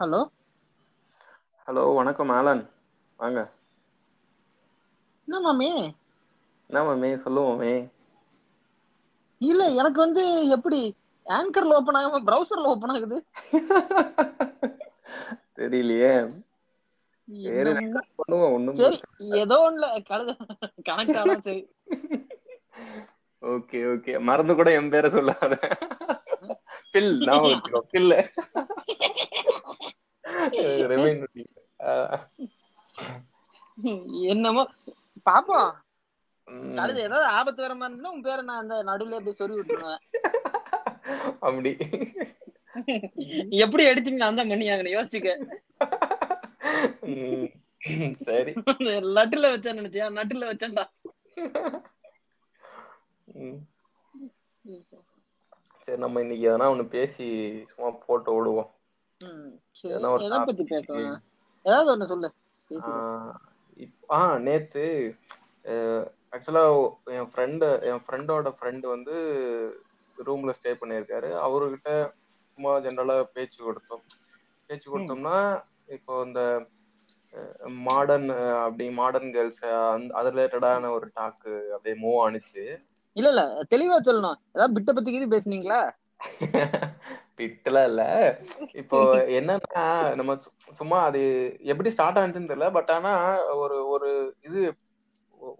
Hello hello வணக்கம் Alan. வாங்க. என்ன மாமி? என்ன மாமே? சொல்லுவோமே இல்ல எனக்கு வந்து எப்படி ஆங்கர்ல ஓபன் ஆகாம பிரவுசர்ல ஓபன் ஆகுது? தெரியலையே. சரி record பண்ணுவோம் ஒண்ணும் சரி ஏதோ ஒண்ணுல கழுத கனெக்ட் ஆனா சரி. Okay okay. மறந்து கூட என் பேரை சொல்லாத. பில் நான் பில் என்னமோ பாப்போம். கழுத ஏதாவது ஆபத்து வர மாதிரி இருந்தா உன் பேரை நான் அந்த நடுவுல அப்படியே சொருவி விட்டுருவேன். அப்படி. எப்படி எடுத்தீங்க நான் தான் பண்ணி ஆகணும் யோசிச்சுக்க. சரி. லட்டுல வச்சேன் நினைச்சியா? நட்டுல வச்சேன்டா. சரி. நம்ம இன்னைக்கு எதனா ஒண்ணு பேசி சும்மா போட்டு விடுவோம் ஏதாவது ஒண்ணு சொல்லு. ஆ நேத்து ஆக்சுவலா என் ஃப்ரெண்டு என் ஃப்ரெண்டோட ஃப்ரெண்டு வந்து ரூம்ல ஸ்டே பண்ணியிருக்காரு. அவர்கிட்ட சும்மா ஜென்ரலா பேச்சு கொடுத்தோம். பேச்சு கொடுத்தோம்னா இப்போ இந்த மாடர்ன் அப்படி மாடர்ன் கேர்ள்ஸ் அது ரிலேட்டடான ஒரு டாக்கு அப்படியே மூவ் ஆனிச்சு. இல்ல இல்ல. தெளிவா சொல்லணும். ஏதாவது பிட்ட பத்தி பேசுனீங்களா? பிட்டெல்லாம் இல்ல இப்போ என்னன்னா நம்ம சும்மா அது எப்படி ஸ்டார்ட் ஆனிச்சுன்னு தெரியல பட் ஆனா ஒரு ஒரு இது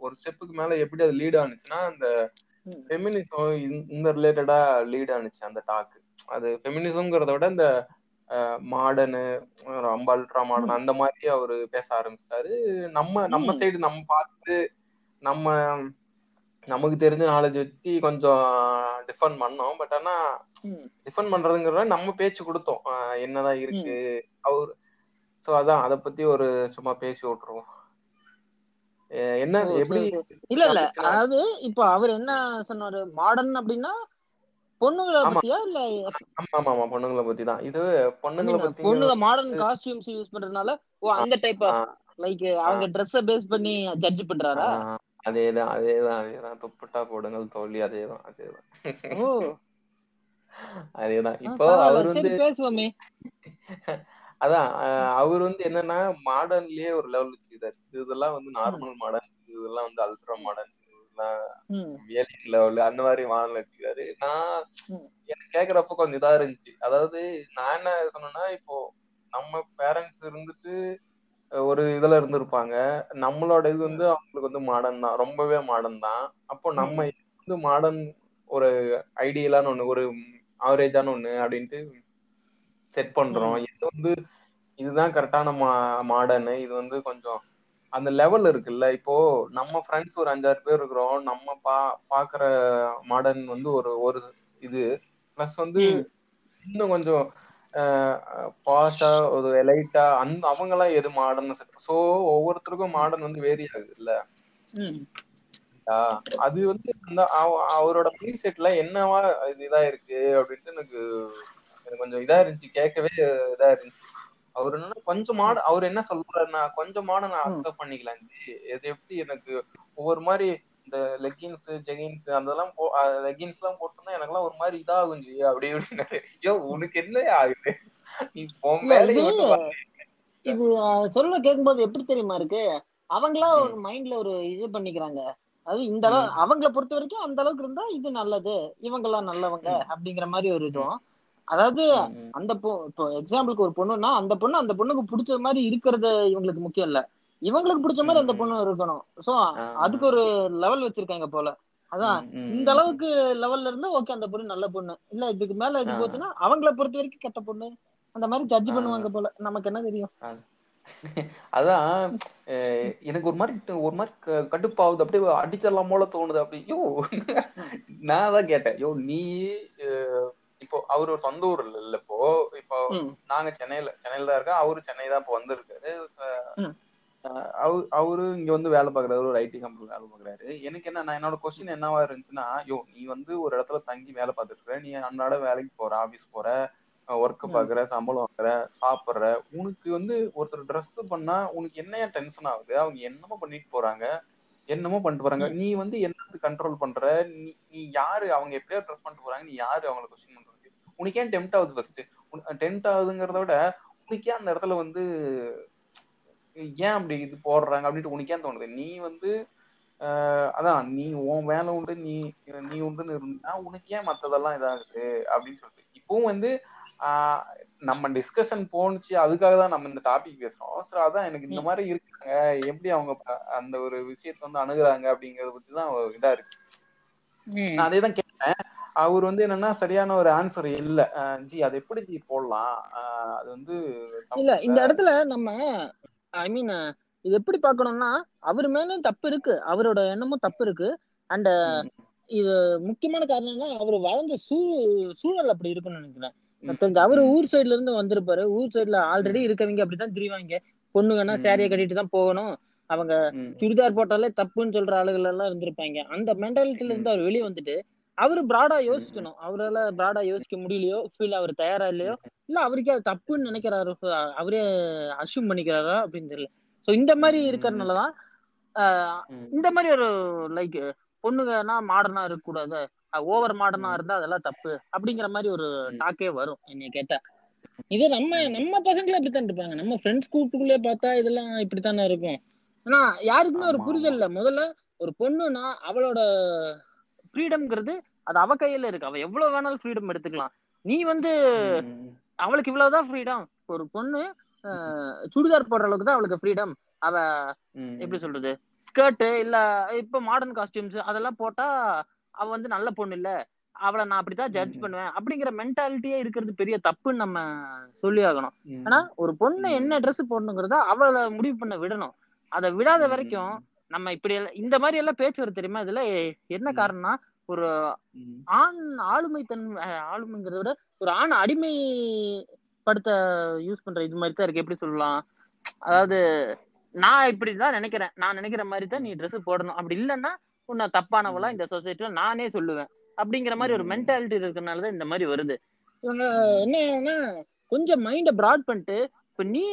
ஒரு ஸ்டெப்புக்கு மேல எப்படி அது லீட் ஆனிச்சுன்னா அந்த. ஃபெமினிசம் இந்த ரிலேட்டடா லீட் ஆனிச்சு அந்த டாக் அது ஃபெமினிசம்ங்கிறத விட இந்த மாடர்னு ரொம்ப அல்ட்ரா மாடர்ன் அந்த மாதிரி அவரு பேச ஆரம்பிச்சிட்டாரு நம்ம நம்ம. சைடு நம்ம பார்த்து நம்ம நமக்கு தெரிஞ்ச நாலேஜ் வச்சு கொஞ்சம் டிஃபன் பண்ணோம். பட் ஆனா. டிஃபன் பண்றதுங்கிறத நம்ம பேச்சு கொடுத்தோம். என்னதான் இருக்கு? அவர் சோ அதான் அத பத்தி ஒரு சும்மா பேசி விட்டுருவோம். என்ன எப்படி. இல்ல இல்ல. அதாவது இப்ப அவர் என்ன சொன்னாரு? மாடர்ன் அப்படின்னா பொண்ணுங்களை. பத்தியா இல்ல ஆமா ஆமா பொண்ணுங்களை பத்தி தான் இது பொண்ணுங்களை பத்தி பொண்ணுங்க மாடர்ன் காஸ்டியூம்ஸ் யூஸ் பண்றதுனால ஓ அந்த டைப் லைக் அவங்க ட்ரெஸ்ஸ பேஸ் பண்ணி ஜட்ஜ் பண்றாரா? அதேதான் அதேதான் அதேதான். துப்புட்டா போடுங்கள் தோல்வி அதேதான் அதேதான். அதேதான். இப்போ. அவர் வந்து பேசுவோமே. அதான் அவர் வந்து என்னன்னா மாடர்ன்லயே ஒரு லெவல் வச்சுக்கிறாரு இதெல்லாம் வந்து நார்மல் மாடர்ன் இதெல்லாம் வந்து அல்ட்ரா மாடர்ன் ஏலியன் லெவல் அந்த மாதிரி மாடல் வச்சுக்கிறாரு நான். எனக்கு கேக்குறப்ப கொஞ்சம் இதா இருந்துச்சு. அதாவது நான் என்ன சொன்னேன்னா இப்போ நம்ம பேரண்ட்ஸ் இருந்துட்டு ஒரு இதுல இருந்திருப்பாங்க. நம்மளோட இது வந்து அவங்களுக்கு வந்து மாடர்ன் தான். ரொம்பவே மாடர்ன் தான். அப்போ நம்ம இது வந்து மாடர்ன் ஒரு ஐடியலான ஒண்ணு ஒரு ஆவரேஜான ஒண்ணு அப்படின்ட்டு செட் பண்றோம். இது வந்து இதுதான் கரெக்டான மா மாடர்னு இது வந்து கொஞ்சம் அந்த லெவல் இருக்குல்ல. இப்போ நம்ம ஃப்ரெண்ட்ஸ் ஒரு அஞ்சாறு பேர் இருக்கிறோம். நம்ம பா பாக்குற மாடர்ன் வந்து ஒரு ஒரு இது. ப்ளஸ் வந்து. இன்னும் கொஞ்சம் பாஷா ஒரு எலைட்டா அந்த அவங்க எல்லாம் எது மாடர்ன் சோ ஒவ்வொருத்தருக்கும் மாடர்ன் வந்து வேரி ஆகுது இல்ல. அது வந்து அந்த அவ- அவரோட மைண்ட் செட்ல என்னவா இது இதா இருக்கு அப்படின்ட்டு எனக்கு எனக்கு கொஞ்சம் இதா இருந்துச்சு கேட்கவே இதா இருந்துச்சு அவர் என்ன கொஞ்சம் மாட அவர் என்ன சொல்றாருன்னா கொஞ்சம் மாட நான் அக்செப்ட் பண்ணிக்கலாம். இது எப்படி எனக்கு ஒவ்வொரு மாதிரி இந்த லெகின்ஸ் ஜெகின்ஸ் அதெல்லாம் போ லெகின்ஸ் எல்லாம் போட்டோம்னா எனக்கெல்லாம் ஒரு மாதிரி இதாகும் ஜி அப்படி இப்படின்னாரு ஐயோ உனக்கு என்ன ஆகுது? நீ இது சொல்ல கேட்கும்போது எப்படி தெரியுமா இருக்கு? அவங்களா ஒரு மைண்ட்ல ஒரு இது பண்ணிக்கிறாங்க. அது இந்த அளவு அவங்கள பொறுத்த வரைக்கும் அந்த அளவுக்கு இருந்தா இது நல்லது. இவங்கெல்லாம் நல்லவங்க அப்படிங்கிற மாதிரி ஒரு இதுவும். அதாவது. அந்த இப்போ எக்ஸாம்பிளுக்கு ஒரு பொண்ணுன்னா அந்த பொண்ணு அந்த பொண்ணுக்கு பிடிச்ச மாதிரி இருக்கிறது இவங்களுக்கு முக்கியம் இல்ல. இவங்களுக்கு பிடிச்ச மாதிரி அந்த பொண்ணு இருக்கணும். சோ. அதுக்கு ஒரு லெவல் வச்சிருக்காங்க போல. அதான் இந்த அளவுக்கு லெவல்ல இருந்தா ஓகே அந்த பொண்ணு நல்ல பொண்ணு. இல்ல இதுக்கு மேல இது. போச்சுன்னா அவங்கள பொறுத்த வரைக்கும் கெட்ட பொண்ணு. அந்த மாதிரி ஜட்ஜ். பண்ணுவாங்க போல. நமக்கு என்ன தெரியும்? அதான் எனக்கு ஒரு மாதிரி ஒரு மாதிரி க- கடுப்பாகுது. அப்படியே அடிச்சிடலாம் போல தோணுது. அப்படி யோ நான் தான் கேட்டேன். யோ நீ இப்போ அவர் ஒரு சொந்த ஊர் இல்ல இப்போ இப்போ நாங்க சென்னையில சென்னையில தான் இருக்கோம். அவரு சென்னை தான் இப்போ வந்திருக்காரு. அவரு அவரு இங்க வந்து வேலை பாக்குறாரு ஒரு ஐடி கம்பெனில வேலை பாக்குறாரு எனக்கு என்ன நான் என்னோட கொஸ்டின் என்னவா இருந்துச்சுன்னா யோ நீ வந்து ஒரு இடத்துல தங்கி வேலை பார்த்துட்டு இருக்க நீ அன்றாட வேலைக்கு போற ஆபீஸ் போற ஒர்க் ம். பாக்குற சம்பளம் வாங்குற சாப்பிடுற உனக்கு வந்து ஒருத்தர் ட்ரெஸ் பண்ணா உனக்கு என்னையா டென்ஷன் ஆகுது? அவங்க என்னமோ பண்ணிட்டு போறாங்க என்னமோ பண்ணிட்டு போறாங்க. நீ வந்து என்னத்துக்கு கண்ட்ரோல் பண்ற? நீ நீ யாரு? அவங்க எப்படியா ட்ரெஸ் பண்ணிட்டு போறாங்க நீ யாரு? அவங்கள கொஸ்டின் பண்றதுக்கு. உனக்கு ஏன் டெம்ட் ஆகுது ஃபர்ஸ்ட் டெம்ட் ஆகுதுங்கிறத விட உனக்கே அந்த இடத்துல வந்து ஏன் அப்படி இது போடுறாங்க அப்படின்ட்டு உனக்கு ஏன் தோணுது? நீ வந்து அதான் நீ உன் வேலை உண்டு நீ நீ உண்டுன்னு இருந்தா உனக்கு ஏன் மத்ததெல்லாம் இதாகுது? அப்படின்னு சொல்லிட்டு. இப்பவும் வந்து நம்ம டிஸ்கஷன் போணுச்சு அதுக்காக தான் நம்ம இந்த டாபிக் பேசுறோம். சோ அதான் எனக்கு இந்த மாதிரி இருக்காங்க. எப்படி அவங்க அந்த ஒரு விஷயத்த வந்து அணுகுறாங்க அப்படிங்கறத பத்தி தான் இதா இருக்கு. நான் அதே தான் கேட்டேன். அவர் வந்து என்னன்னா சரியான ஒரு ஆன்சர் இல்ல. ஜி அது எப்படி ஜி போடலாம்? அது வந்து இல்ல இந்த இடத்துல நம்ம ஐ மீன் இது எப்படி பார்க்கணும்னா அவர் மேலும் தப்பு இருக்கு. அவரோட எண்ணமும் தப்பு இருக்கு. அண்ட் இது முக்கியமான காரணம் என்ன அவர் வளர்ந்த சூ சூழல் அப்படி இருக்குன்னு நினைக்கிறேன். தெரிஞ்சு அவரு ஊர் சைடுல இருந்து வந்திருப்பாரு. ஊர் சைடுல ஆல்ரெடி இருக்கவங்க அப்படித்தான் திரிவாங்க. பொண்ணுங்கன்னா சாரியை கட்டிட்டு தான் போகணும். அவங்க சுடிதார் போட்டாலே தப்புன்னு சொல்ற ஆளுகள் எல்லாம் இருந்திருப்பாங்க. அந்த மென்டாலிட்டில இருந்து அவர் வெளியே வந்துட்டு அவரு பிராடா யோசிக்கணும். அவரால பிராடா யோசிக்க முடியலையோ ஃபீல் அவர் தயாரா இல்லையோ இல்ல அவருக்கே அது தப்புன்னு நினைக்கிறாரு அவரே அசியூம் பண்ணிக்கிறாரா அப்படின்னு தெரியல. சோ இந்த மாதிரி இருக்கறதுனாலதான் இந்த மாதிரி ஒரு லைக் பொண்ணுங்கன்னா மாடர்னா இருக்கக்கூடாது. ஓவர் மாடர்னா இருந்தா அதெல்லாம் தப்பு அப்படிங்கிற மாதிரி ஒரு டாக்கே வரும் என்னைய கேட்டா. இது நம்ம நம்ம பசங்களே அப்படித்தான் இருப்பாங்க. நம்ம ஃப்ரெண்ட்ஸ் கூப்பிட்டுக்குள்ளே பார்த்தா இதெல்லாம் இப்படித்தானே இருக்கும். ஆனா யாருக்குமே ஒரு புரிதல் இல்ல. முதல்ல ஒரு பொண்ணுனா அவளோட ஃப்ரீடம்ங்கிறது அது அவ கையில இருக்கு. அவ எவ்வளவு வேணாலும் ஃப்ரீடம் எடுத்துக்கலாம். நீ வந்து அவளுக்கு இவ்வளவுதான் ஃப்ரீடம் ஒரு பொண்ணு சுடிதார் போடுற அளவுக்கு தான் அவளுக்கு ஃப்ரீடம் அவ எப்படி சொல்றது? ஸ்கர்ட் இல்ல இப்ப மாடர்ன் காஸ்டியூம்ஸ் அதெல்லாம் போட்டா அவ வந்து நல்ல பொண்ணு இல்ல. அவளை நான் அப்படித்தான் ஜட்ஜ் பண்ணுவேன். அப்படிங்கிற மென்டாலிட்டியே இருக்கிறது பெரிய தப்புன்னு நம்ம சொல்லி ஆகணும். ஆனா ஒரு பொண்ணு என்ன ட்ரெஸ் போடணுங்கிறத அவளை முடிவு பண்ண விடணும். அதை விடாத வரைக்கும் நம்ம இப்படி இந்த மாதிரி எல்லாம் பேச்சு வருது தெரியுமா? இதுல என்ன காரணம்னா ஒரு ஆண் ஆளுமை தன் ஆளுமைங்கிறத விட ஒரு ஆண் அடிமைப்படுத்த யூஸ் பண்ற இது மாதிரி தான் இருக்கு. எப்படி சொல்லலாம்? அதாவது நான் இப்படிதான் நினைக்கிறேன். நான் நினைக்கிற மாதிரி தான் நீ Dress போடணும். அப்படி இல்லைன்னா உன்னை தப்பானவளா இந்த சொசைட்டில நானே சொல்லுவேன். அப்படிங்கிற மாதிரி ஒரு மென்டாலிட்டி இருக்கறனாலதான் இந்த மாதிரி வருது. இவங்க என்னன்னா கொஞ்சம் மைண்ட ப்ராட் பண்ணிட்டு இப்ப நீ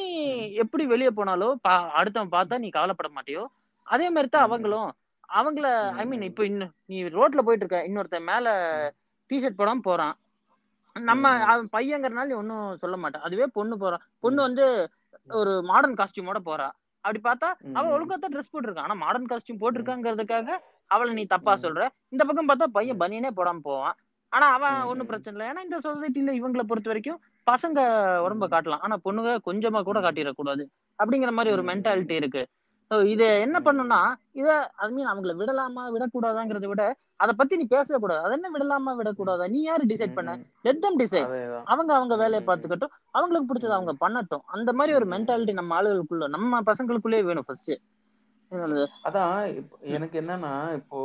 எப்படி வெளியே போனாலும் பா- அடுத்தவன் பார்த்தா நீ கவலைப்பட மாட்டியோ அதே மாதிரி தான் அவங்களும். அவங்கள ஐ மீன் இப்ப இன்னும் நீ ரோட்ல போயிட்டு இருக்க இன்னொருத்தன் மேல டிஷர்ட் போடாம போறான். நம்ம அவன் பையங்கிறனால நீ ஒன்னும் சொல்ல மாட்டான் அதுவே பொண்ணு போறான் பொண்ணு வந்து ஒரு மாடர்ன் காஸ்டியூமோட போறா. அப்படி பார்த்தா அவ ம், ஒழுங்கா தான் ட்ரெஸ் போட்டிருக்கான் ஆனா மாடர்ன் காஸ்டியூம் போட்டிருக்காங்கிறதுக்காக அவளை நீ தப்பா சொல்ற. இந்த பக்கம் பார்த்தா பையன் பனியனே போடாம போவான். ஆனா அவன் ஒன்னும் பிரச்சனை இல்லை. ஏன்னா இந்த சொசைட்டில இவங்களை பொறுத்த வரைக்கும் பசங்க உடம்ப காட்டலாம். ஆனா பொண்ணுங்க கொஞ்சமா கூட காட்டிடக்கூடாது. அப்படிங்கிற மாதிரி ஒரு மென்டாலிட்டி இருக்கு. இது என்ன பண்ணும்னா இத ஐ மீன் அவங்கள விடலாமா விடக்கூடாதாங்கிறத விட அதை பத்தி நீ பேசவே கூடாது. அது என்ன விடலாமா விடக்கூடாதா? நீ யாரு டிசைட் பண்ண? லெட் தம் டிசைட் அவங்க அவங்க வேலையை ம், பார்த்துக்கட்டும். அவங்களுக்கு பிடிச்சதை அவங்க பண்ணட்டும். அந்த மாதிரி ஒரு மென்டாலிட்டி நம்ம ஆளுகளுக்குள்ள நம்ம பசங்களுக்குள்ளே வேணும் ஃபர்ஸ்ட் அதான் எனக்கு என்னன்னா இப்போ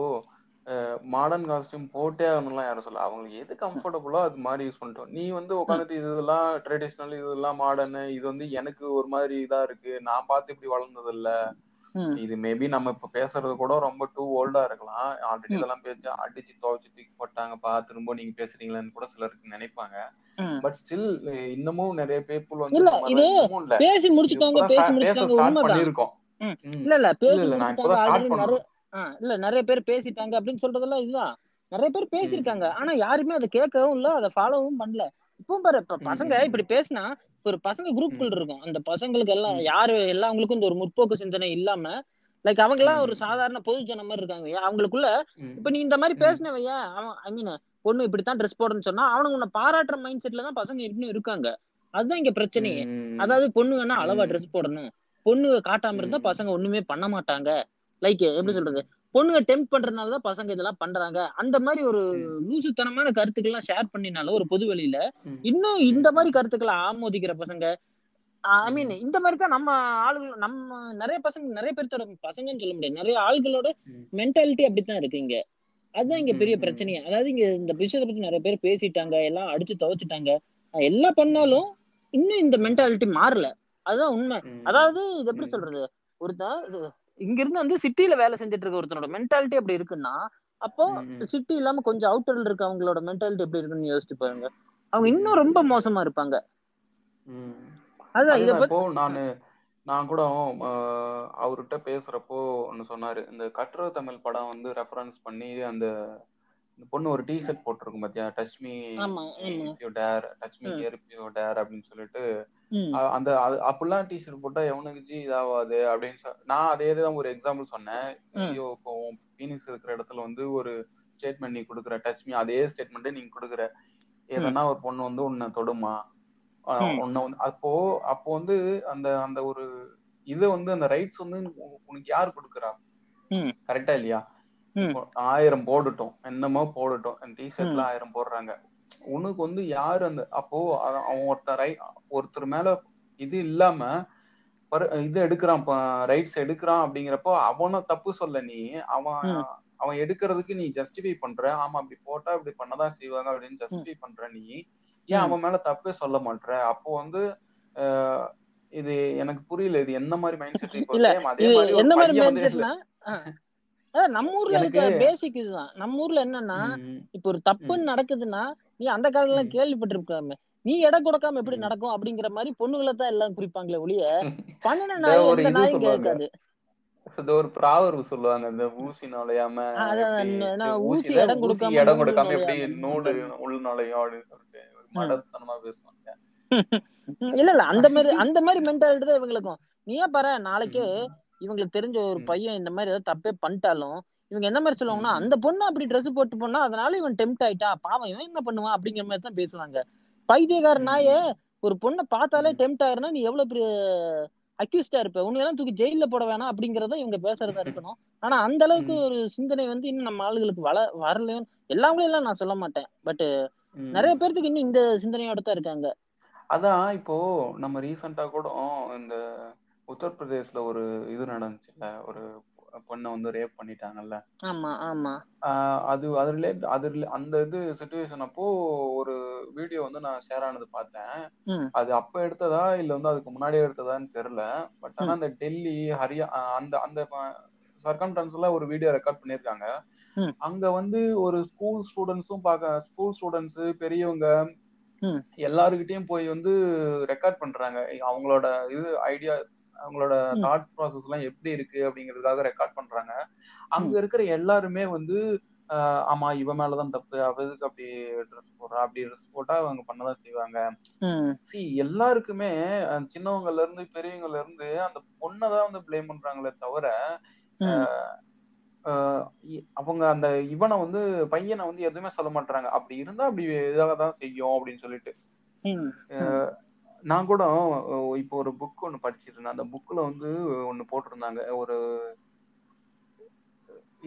மாடர்ன் காஸ்டியூம் போட்டே ஆகணும்லாம் யாரும் சொல்ல அவங்களுக்கு எது கம்ஃபர்டபுளோ அது மாதிரி யூஸ் பண்ணிட்டோம். நீ வந்து உட்காந்துட்டு இதெல்லாம் ட்ரெடிஷ்னல் இதெல்லாம் மாடர்ன் இது வந்து எனக்கு ஒரு மாதிரி இதா இருக்கு. நான் பார்த்து இப்படி வளர்ந்தது இல்ல இது மேபி நம்ம இப்ப பேசுறது கூட ரொம்ப டூ ஓல்டா இருக்கலாம். ஆல்ரெடி இதெல்லாம் பேசி அடிச்சு துவைச்சு தூக்கி போட்டாங்கப்பா திரும்ப நீங்க பேசுறீங்களான்னு கூட சிலருக்கு நினைப்பாங்க. பட் ஸ்டில் இன்னமும் நிறைய பேப்புள் வந்து பேசி முடிச்சுட்டாங்க பேசி முடிச்சுட்டாங்க. இல்ல இல்ல பேசி முடிச்சுட்டாங்க இல்ல நிறைய பேர் பேசிட்டாங்க அப்படின்னு சொல்றதெல்லாம் இதுதான். நிறைய பேர் பேசியிருக்காங்க. ஆனா யாருமே அதை கேட்கவும் இல்ல அதை ஃபாலோவும் பண்ணல. பாரு இப்ப ம், பசங்க. இப்படி பேசினா ஒரு பசங்க குரூப்குள் இருக்கும் அந்த பசங்களுக்கு எல்லாம். யாரு எல்லாவங்களுக்கும் இந்த ஒரு முற்போக்கு சிந்தனை இல்லாம லைக் அவங்க எல்லாம் ஒரு. சாதாரண பொதுஜன மாதிரி இருக்காங்க அவங்களுக்குள்ள. இப்ப நீ இந்த மாதிரி. பேசினவையா அவன் ஐ மீன் பொண்ணு இப்படித்தான் ட்ரெஸ் போடணும்னு சொன்னா அவனுக்கு உன்னை பாராட்டுற மைண்ட் செட்ல தான் பசங்க இன்னும் இருக்காங்க அதுதான் இங்க பிரச்சனையே. அதாவது பொண்ணுங்கன்னா அளவா ம். ட்ரெஸ் போடணும் பொண்ணுங்க காட்டாம இருந்தா. பசங்க ஒண்ணுமே பண்ண மாட்டாங்க லைக் எப்படி. சொல்றது பொண்ணுங்க டெம்ப் பண்றதுனால தான் பசங்க இதெல்லாம் பண்றாங்க அந்த மாதிரி ஒரு. லூசுத்தனமான கருத்துக்கள் எல்லாம் ஷேர் பண்ணினாலும் ஒரு பொது வெளியில. இன்னும் இந்த மாதிரி கருத்துக்களை ஆமோதிக்கிற பசங்க ஐ மீன். இந்த மாதிரி தான் நம்ம ஆளுகள் நம்ம நிறைய பசங்க நிறைய பேர்த்தோட பசங்கன்னு சொல்ல முடியாது நிறைய ஆள்களோட. மென்டாலிட்டி அப்படித்தான் இருக்கு இங்க அதுதான் இங்க பெரிய. பிரச்சனையே அதாவது இங்க இந்த விஷயத்தை பத்தி நிறைய பேர் பேசிட்டாங்க எல்லாம் அடிச்சு துவைச்சிட்டாங்க எல்லாம் பண்ணாலும் இன்னும் இந்த மென்டாலிட்டி மாறல அதுதான் உண்மை. அதாவது இது எப்படி. சொல்றது ஒருத்தன் இங்க இருந்து வந்து சிட்டில வேலை செஞ்சுட்டு இருக்க ஒருத்தனோட மென்டாலிட்டி அப்படி இருக்குன்னா அப்போ. சிட்டி இல்லாம கொஞ்சம் அவுட்டர்ல இருக்க அவங்களோட மென்டாலிட்டி எப்படி இருக்குன்னு யோசிச்சு பாருங்க. அவங்க இன்னும் ரொம்ப மோசமா இருப்பாங்க. அதான் இத நானு நான் கூட அவர்கிட்ட பேசுறப்போ ஒன்னு சொன்னாரு. இந்த கட்டுரை தமிழ் படம் வந்து ரெஃபரன்ஸ் பண்ணி அந்த பொண்ணு ஒரு டி ஷர்ட் போட்டிருக்கும் பாத்தியா? Touch me. Dare touch me. Dare அப்படின்னு சொல்லிட்டு அந்த அது அப்படிலாம் டி ஷர்ட் போட்டா எவனுக்கு ஜி இதாகாது அப்படின்னு நான் அதே தான் ஒரு எக்ஸாம்பிள் சொன்னேன். ஐயோ இப்போ பீனிக்ஸ் இருக்கிற இடத்துல வந்து ஒரு ஸ்டேட்மெண்ட் நீ கொடுக்குற டச் மீ அதே ஸ்டேட்மெண்ட் நீங்க கொடுக்குற. எதனா ஒரு பொண்ணு வந்து உன்னை தொடுமா. உன்னை வந்து அப்போ அப்போ வந்து அந்த அந்த ஒரு இதை வந்து அந்த ரைட்ஸ் வந்து உனக்கு யார் கொடுக்குறா? கரெக்டா இல்லையா? ஆயிரம் போடட்டும் என்னமோ போடட்டும் டி ஷர்ட்ல ஆயிரம் போடுறாங்க. உனக்கு வந்து யாரு அந்த அப்போ அவன் ஒருத்தர் ஒருத்தர் மேல இது இல்லாம இது எடுக்கிறான் ரைட்ஸ் எடுக்கிறான் அப்படிங்கிறப்போ அவன தப்பு சொல்ல நீ அவன். அவன் எடுக்கிறதுக்கு நீ ஜஸ்டிஃபை பண்ற. ஆமா அப்படி போட்டா இப்படி பண்ணதான் செய்வாங்க அப்படின்னு ஜஸ்டிஃபை பண்ற நீ. ஏன். அவன் மேல தப்பே சொல்ல மாட்ற? அப்போ வந்து இது எனக்கு புரியல. இது என்ன மாதிரி மைண்ட் செட் இப்போ அதே மாதிரி என்ன நம்ம ஊர்ல இருக்க பேசிக் இதுதான். நம்ம ஊர்ல என்னன்னா இப்ப ஒரு தப்புன்னு நடக்குதுன்னா நீ அந்த காலத்துல ம். கேள்விப்பட்டிருக்காம நீ எடை கொடுக்காம எப்படி. நடக்கும் அப்படிங்கிற மாதிரி பொண்ணுகளை தான் எல்லாம் குறிப்பாங்களே ஒழிய பண்ணின இந்த நாய் எந்த நாயும். கேட்காது ஒரு ப்ராவர்பு சொல்லுவாங்க இந்த ஊசி நுழையாம ஊசி இடம் கொடுக்காம இடம் கொடுக்காம எப்படி. நூலு உள் நுழையும் அப்படின்னு சொல்லிட்டு மடத்தனமா பேசுவாங்க இல்ல இல்ல அந்த மாதிரி அந்த மாதிரி மென்டாலிட்டி தான் இவங்களுக்கும் நீயே பாரு நாளைக்கே இவங்களுக்கு தெரிஞ்ச ஒரு. பையன் இந்த மாதிரி ஏதாவது தப்பே பண்ணிட்டாலும் இவங்க என்ன மாதிரி சொல்லுவாங்கன்னா. அந்த பொண்ணு அப்படி Dress போட்டு போனா அதனால இவன் டெம்ட் ஆயிட்டா பாவம் இவன் என்ன பண்ணுவான் அப்படிங்கிற மாதிரி தான் பேசுவாங்க பைத்தியக்கார. நாயே ஒரு பொண்ணை பார்த்தாலே. டெம்ட் ஆயிருந்தா நீ எவ்வளவு பெரிய அக்யூஸ்டா இருப்ப உன்னை எல்லாம் தூக்கி ஜெயில போட வேணாம் அப்படிங்கறத இவங்க பேசுறதா இருக்கணும் ஆனா அந்த அளவுக்கு. ஒரு சிந்தனை வந்து இன்னும் நம்ம ஆளுகளுக்கு வள வரலையும் எல்லாமே எல்லாம் நான் சொல்ல மாட்டேன் பட். நிறைய பேர்த்துக்கு இன்னும் இந்த சிந்தனையோட தான் இருக்காங்க அதான் இப்போ நம்ம ரீசெண்டா கூட இந்த உத்தரப்பிரதேஷ்ல ஒரு இது நடந்துச்சுல்ல ஒரு பொண்ணை வந்து ரேப் பண்ணிட்டாங்கல்ல. ஆமா ஆமா. அது அது ரிலேட் அது அந்த இது சுச்சுவேஷன் அப்போ ஒரு வீடியோ வந்து நான் ஷேர் ஆனது பார்த்தேன். அது அப்ப எடுத்ததா இல்ல வந்து அதுக்கு முன்னாடியே எடுத்ததான்னு தெரியல. பட் ஆனா அந்த டெல்லி ஹரியா அந்த அந்த சர்க்கம்டான்ஸ்ல ஒரு வீடியோ ரெக்கார்ட் பண்ணிருக்காங்க. அங்க வந்து ஒரு ஸ்கூல் ஸ்டூடெண்ட்ஸும் பார்க்க ஸ்கூல் ஸ்டூடெண்ட்ஸ் பெரியவங்க ம். எல்லாருக்கிட்டையும் போய் வந்து ரெக்கார்ட் பண்றாங்க. அவங்களோட இது ஐடியா அவங்களோட. தாட் ப்ராசஸ் எல்லாம் எப்படி இருக்கு அப்படிங்கறதுக்காக ரெக்கார்ட் பண்றாங்க. அங்க இருக்கிற எல்லாருமே வந்து ஆஹ் ஆமா இவ மேலதான் தப்பு. அவ எதுக்கு அப்படி ட்ரெஸ் போடுறா? அப்படி ட்ரெஸ் போட்டா அவங்க பண்ணதான் செய்வாங்க. சி எல்லாருக்குமே சின்னவங்கல இருந்து பெரியவங்கல இருந்து அந்த பொண்ணதான் வந்து ப்ளேம் பண்றாங்களே தவிர அவங்க அந்த இவனை வந்து பையனை வந்து எதுவுமே சொல்ல மாட்டாங்க அப்படி இருந்தா அப்படி இதாக தான் செய்யும் அப்படின்னு சொல்லிட்டு. நான் கூட இப்போ ஒரு புக் ஒன்னு படிச்சிட்டு இருந்தேன் அந்த புக்ல வந்து ஒன்னு போட்டிருந்தாங்க. ஒரு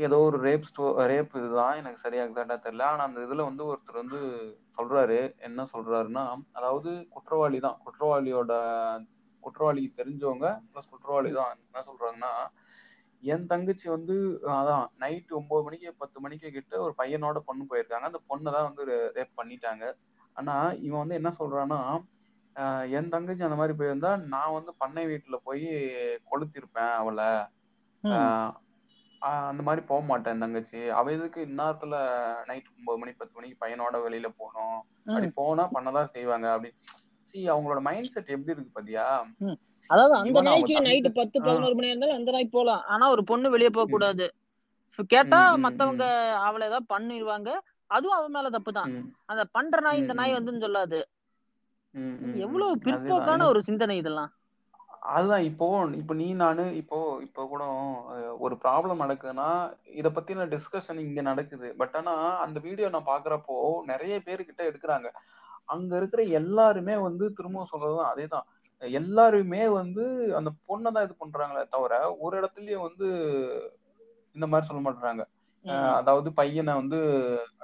ஏதோ ஒரு ரேப் ஸ்டோ ரேப் இதுதான். எனக்கு சரியா எக்ஸாக்டா தெரியல. ஆனா அந்த இதுல வந்து ஒருத்தர் வந்து சொல்றாரு. என்ன சொல்றாருன்னா அதாவது குற்றவாளி தான். குற்றவாளியோட குற்றவாளிக்கு தெரிஞ்சவங்க பிளஸ் குற்றவாளி தான். என்ன சொல்றாங்கன்னா என் தங்கச்சி வந்து அதான் நைட் ஒன்பது மணிக்கு பத்து மணிக்கு கிட்ட ஒரு பையனோட பொண்ணு போயிருக்காங்க. அந்த பொண்ணை தான் வந்து ரேப் பண்ணிட்டாங்க. ஆனா இவன் வந்து என்ன சொல்றான்னா என் தங்கச்சி அந்த மாதிரி போயிருந்தா நான் வந்து பண்ணை வீட்டுல போய் கொளுத்திருப்பேன் அவளை. அந்த மாதிரி போக மாட்டேன் தங்கச்சி. அவ எதுக்கு இந்நேரத்துல நைட் ஒன்பது மணி பத்து மணிக்கு பையனோட வெளியில போகணும். அப்படி போனா பண்ணதான் செய்வாங்க. அப்படி சி அவங்களோட மைண்ட் செட் எப்படி இருக்கு பாத்தியா? அதாவது அந்த நாய்க்கு தங்கச்சி. பத்து பதினோரு மணி இருந்தாலும் அந்த நாய்க்கு போலாம். ஆனா ஒரு பொண்ணு வெளியே போக கூடாது. கேட்டா மத்தவங்க அவளை ஏதாவது பண்ணிடுவாங்க அதுவும் அவன் மேல தப்பு தான். அந்த பண்ற நாய் இந்த நாய் ம், வந்துன்னு சொல்லாது. எவ்வளவு பிற்போக்கான ஒரு சிந்தனை இதெல்லாம்? அதுதான். இப்போ இப்போ நீ நானு இப்போ இப்போ கூட ஒரு ப்ராப்ளம் நடக்குதுன்னா இத பத்தின டிஸ்கஷன் இங்க நடக்குது. பட் ஆனா அந்த வீடியோ நான் பாக்குறப்போ நிறைய பேர் கிட்ட எடுக்கிறாங்க. அங்க இருக்கிற எல்லாருமே வந்து திரும்பவும் சொல்றதுதான் அதேதான். எல்லாருமே வந்து அந்த பொண்ணை தான் இது பண்றாங்களே தவிர ஒரு இடத்துலயும் வந்து இந்த மாதிரி சொல்ல மாட்டாங்க அதாவது பையனை வந்து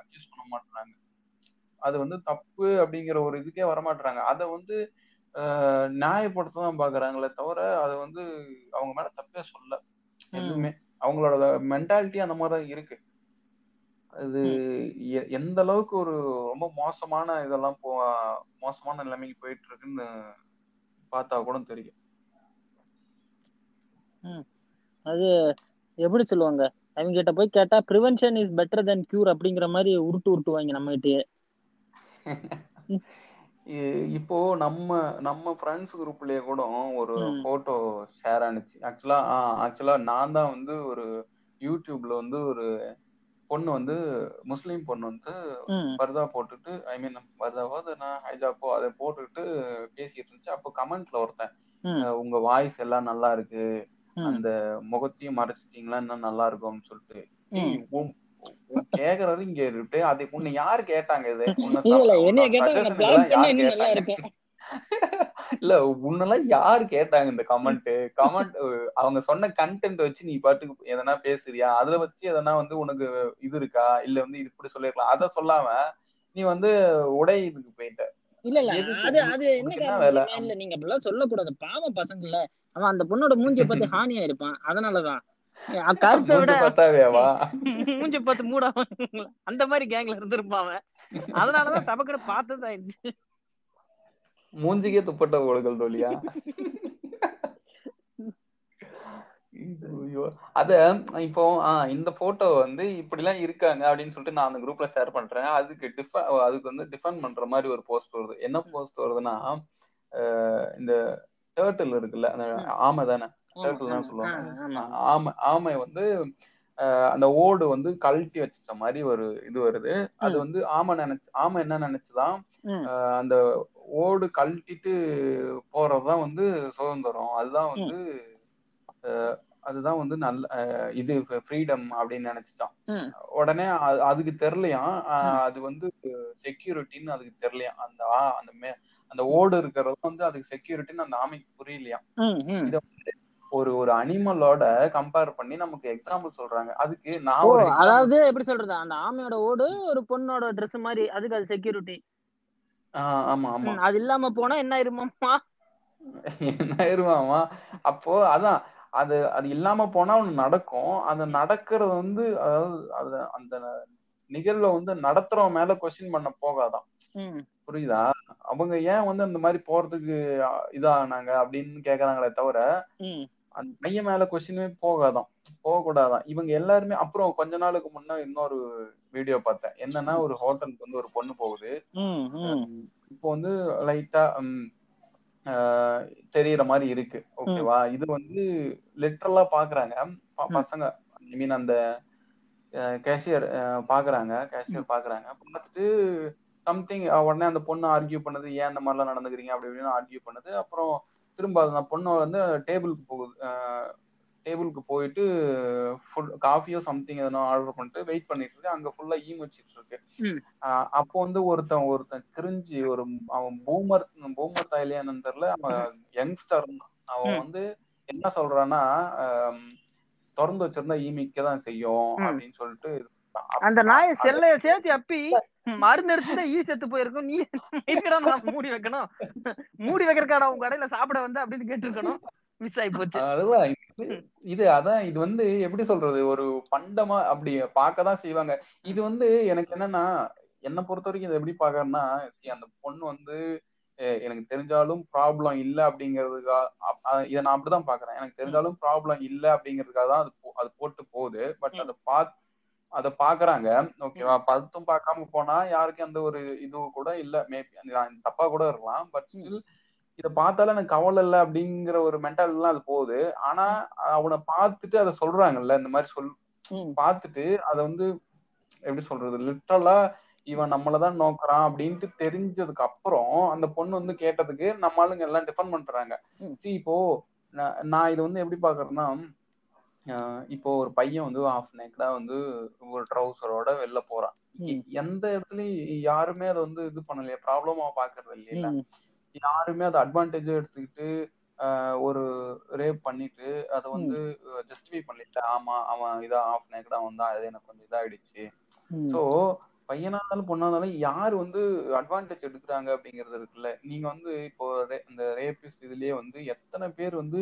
அக்யூஸ் பண்ண மாட்டாங்க அது வந்து தப்பு அப்படிங்கிற ஒரு இதுக்கே வரமாட்டாங்க அதை வந்து நியாயப்படுத்த தான் பாக்குறாங்களே தவிர அதை வந்து அவங்க மேல தப்பே சொல்ல எதுவுமே. அவங்களோட மென்டாலிட்டி அந்த மாதிரி தான் இருக்கு. அது எந்த அளவுக்கு ஒரு ரொம்ப மோசமான இதெல்லாம் போ மோசமான நிலைமைக்கு போயிட்டு இருக்குன்னு பார்த்தா கூட தெரியும். அது எப்படி சொல்லுவாங்க? அவங்க கிட்ட போய் கேட்டா prevention is better then cure அப்படிங்கிற மாதிரி உருட்டு உருட்டுவாங்க நம்ம கிட்டயே இப்போ நம்ம நம்ம ஃப்ரெண்ட்ஸ் குரூப்லயே கூட ஒரு போட்டோ ஷேர் ஆனுச்சு. ஆக்சுவலா ஆக்சுவலா நான் தான் வந்து ஒரு யூடியூப்ல வந்து ஒரு பொண்ணு வந்து முஸ்லீம் பொண்ணு வந்து பர்தா போட்டுட்டு ஐ மீன் பர்தாவோ அது நான் ஹைஜாப்போ அதை போட்டுட்டு பேசிட்டு இருந்துச்சு. அப்போ கமெண்ட்ல ஒருத்தன் உங்க வாய்ஸ் எல்லாம் நல்லா இருக்கு. அந்த முகத்தையும் மறைச்சிட்டீங்களா இன்னும் நல்லா இருக்கும்னு சொல்லிட்டு கேக்குறது இங்க இருக்கு அது உன்னை யாரு கேட்டாங்க இது? இல்ல உன்னெல்லாம் யாரு கேட்டாங்க இந்த கமெண்ட் கமெண்ட் அவங்க சொன்ன கண்டென்ட் வச்சு நீ பாட்டுக்கு எதனா பேசுறியா? அத வச்சு எதனா வந்து உனக்கு இது இருக்கா? இல்ல வந்து இது இப்படி சொல்லிருக்கலாம் அத சொல்லாம நீ வந்து உடை இதுக்கு போயிட்ட. இல்ல இல்ல அது அது என்ன காரணம்? இல்ல நீங்க அப்படிலாம் சொல்லக்கூடாது. பாவம் பசங்கள்ல. அவன் அந்த பொண்ணோட மூஞ்சிய பார்த்து ஹானியா இருப்பான். அதனாலதான். கருத்தை விட மூஞ்ச பார்த்து மூடாம அந்த மாதிரி கேங்ல இருந்திருப்பான் அவன். அதனாலதான் டபக்குன்னு பார்த்தது ஆயிடுச்சு. மூஞ்சிக்கே துப்பட்ட கொடுக்கல் தோழியா. அத இப்போ இந்த போட்டோ வந்து இப்படி எல்லாம் இருக்காங்க அப்படின்னு சொல்லிட்டு நான் அந்த குரூப்ல ஷேர் பண்றேன். அதுக்கு டிஃப அதுக்கு வந்து டிஃபன் பண்ற மாதிரி ஒரு போஸ்ட் வருது. என்ன போஸ்ட் வருதுன்னா இந்த டேர்ட்டில் இருக்குல்ல அந்த ஆமை தானே? டேர்ட்டில் ஆமா, சொல்லுவாங்க. ஆமா. வந்து அந்த ஓடு வந்து கழட்டி வச்ச மாதிரி ஒரு இது வருது. அது. வந்து ஆமை நினைச்சு ஆமை என்ன நினைச்சுதான் அந்த ஓடு கழட்டிட்டு போறதுதான் வந்து சுதந்திரம். அதுதான் வந்து அதுதான் வந்து நல்ல இது ஃப்ரீடம் அப்படின்னு நினைச்சுட்டான் உடனே அது- அதுக்கு தெரியலையாம் அஹ் அது வந்து செக்யூரிட்டின்னு அதுக்கு தெரியலையாம் அந்த அந்த மே அந்த ஓடு இருக்கிறது வந்து அதுக்கு செக்யூரிட்டின்னு அந்த ஆமைக்கு புரியலையாம். இத ஒரு ஒரு அனிமலோட கம்பேர் பண்ணி நமக்கு எக்ஸாம்பிள் சொல்றாங்க. அதுக்கு நான் அதாவது எப்படி சொல்றது? அந்த ஆமையோட ஓடு ஒரு பொண்ணோட Dress மாதிரி அதுக்கு அது செக்யூரிட்டி ஆமா ஆமா. அது இல்லாம போனா என்ன ஆயிருமாமா என்ன ஆயிருவாமா அப்போ அதான் அது அது இல்லாம போனா ஒண்ணு நடக்கும். அது நடக்கிறது வந்து அதாவது அது அந்த நிகழ்வை வந்து நடத்துறவன் மேல கொஸ்டின் பண்ண போகாதான். புரியுதா? அவங்க ஏன் வந்து அந்த மாதிரி போறதுக்கு இதானாங்க அப்படின்னு கேக்குறாங்களே தவிர அந்த பையன் மேல கொஸ்டினே போகாதான். போகக்கூடாதான். இவங்க எல்லாருமே அப்புறம் கொஞ்ச நாளுக்கு முன்ன இன்னொரு வீடியோ பார்த்தேன். என்னன்னா ஒரு ஹோட்டலுக்கு வந்து ஒரு பொண்ணு போகுது. இப்போ வந்து லைட்டா தெரியற மாதிரி இருக்கு. ஓகேவா இது வந்து லிட்டரலா பாக்குறாங்க. பசங்க ஐ மீன் அந்த கேஷியர் பாக்குறாங்க. கேஷியர் பாக்குறாங்க. பார்த்துட்டு சம்திங் உடனே அந்த பொண்ணு ஆர்கியூ பண்ணுது. ஏன் இந்த மாதிரிலாம் நடந்துக்கிறீங்க? அப்படி இப்படின்னு ஆர்கியூ பண்ணுது. அப்புறம் திரும்ப அந்த பொண்ணு வந்து டேபிளுக்கு போகுது டேபிளுக்கு போயிட்டு ஃபுட் காஃபியோ சம்திங் எதனா ஆர்டர் பண்ணிட்டு வெயிட் பண்ணிட்டு இருக்கு அங்க ஃபுல்லா ஈ வச்சிட்டு இருக்கு அப்போ வந்து ஒருத்தன் ஒருத்தன் கிரிஞ்சு ஒரு அவன் பூமர் பூமர் தாயிலே என்னன்னு தெரியல அவன் யங்ஸ்டர் அவன். வந்து என்ன சொல்றான்னா திறந்து வச்சிருந்தா ஈ மிக்க தான் செய்யும். அப்படின்னு சொல்லிட்டு அந்த நாயை செல்லைய சேர்த்து அப்பி மருந்து அடிச்சுட்டா ஈ செத்து போயிருக்கும். நீ இருக்கடா மூடி வைக்கணும்? மூடி வைக்கிறக்காடா உங்க கடையில சாப்பிட வந்து அப்படின்னு கேட்டிருக்கணும். மிஸ் ஆகி போச்சு. அதுதான் இது- அதான் இது வந்து எப்படி சொல்றது? ஒரு பண்டமா அப்படி பார்க்கதான் செய்வாங்க. இது வந்து எனக்கு என்னன்னா என்னை பொறுத்த வரைக்கும் இதை எப்படி பாக்கறேன்னா அந்த பொண்ணு வந்து எனக்கு தெரிஞ்சாலும் ப்ராப்ளம் இல்ல அப்படிங்கிறதுக்காக இதை நான் அப்படிதான் பாக்குறேன் எனக்கு தெரிஞ்சாலும் ப்ராப்ளம் இல்ல அப்படிங்கிறதுக்காக தான் அது அது போட்டு போகுது. பட். அதை பா அதை பாக்குறாங்க. ஓகேவா பத்தும் பார்க்காம போனா யாருக்கும் அந்த ஒரு இது கூட இல்ல. மேபி தப்பா கூட இருக்கலாம். பட் ஸ்டில் இத பார்த்தாலும் எனக்கு கவலை இல்ல அப்படிங்கிற ஒரு மென்டாலிட்டிலாம் அது போகுது. ஆனா அவனை பார்த்துட்டு அதை சொல்றாங்கல்ல இந்த மாதிரி சொல் பார்த்துட்டு அதை வந்து எப்படி சொல்றது? லிட்டரலா இவன் நம்மளதான் நோக்குறான் அப்படின்ட்டு தெரிஞ்சதுக்கு அப்புறம் அந்த பொண்ணு வந்து கேட்டதுக்கு நம்ம ஆளுங்க எல்லாம் டிஃபன் பண்றாங்க. see இப்போ நான் இது வந்து எப்படி பாக்குறேன்னா இப்போ ஒரு பையன் வந்து ஆஃப் நேக்கடா வந்து ஒரு ட்ரௌசரோட வெளில போறான். எந்த இடத்துலயும் யாருமே அதை வந்து இது பண்ணலையே ப்ராப்ளமா பாக்குறது இல்லையா யாருமே அதை அட்வான்டேஜா எடுத்துக்கிட்டு ஒரு ரேப் பண்ணிட்டு அதை வந்து ஜஸ்டிஃபை பண்ணிட்டு ஆமா அவன் இதா ஆஃப் நேக்கடா வந்தான் அது எனக்கு கொஞ்சம் இதாயிடுச்சு. சோ பையனா இருந்தாலும் பொண்ணா இருந்தாலும் யார் வந்து அட்வான்டேஜ் எடுக்கிறாங்க அப்படிங்கிறது இருக்குல்ல. நீங்க வந்து இப்போ இந்த ரேபிஸ்ட் இதுலயே வந்து எத்தனை பேர் வந்து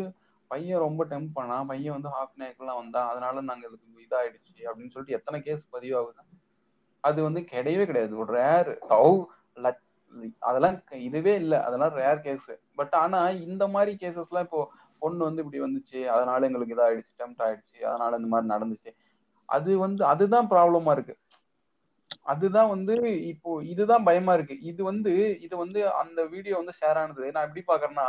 பையன் ரொம்ப டெம்ப் பண்ணா பையன் வந்து ஹாஃப் நேக்கெல்லாம் வந்தான். அதனால நாங்க இதுக்கு இதாயிடுச்சு அப்படின்னு சொல்லிட்டு எத்தனை கேஸ் பதிவாகுது? அது வந்து கிடையவே கிடையாது. ஒரு ரேர் தௌ அதெல்லாம் இதுவே இல்ல. அதெல்லாம் ரேர் கேஸ் பட் ஆனா இந்த மாதிரி கேசஸ்லாம் இப்போ பொண்ணு வந்து இப்படி வந்துச்சு. அதனால எங்களுக்கு இதாயிடுச்சு டெம்ட் ஆயிடுச்சு. அதனால இந்த மாதிரி நடந்துச்சு. அது வந்து அதுதான் ப்ராப்ளமா இருக்கு. அதுதான் வந்து இப்போ இதுதான் பயமா இருக்கு. இது வந்து இது வந்து அந்த வீடியோ வந்து ஷேர் ஆனது. நான் எப்படி பாக்குறேன்னா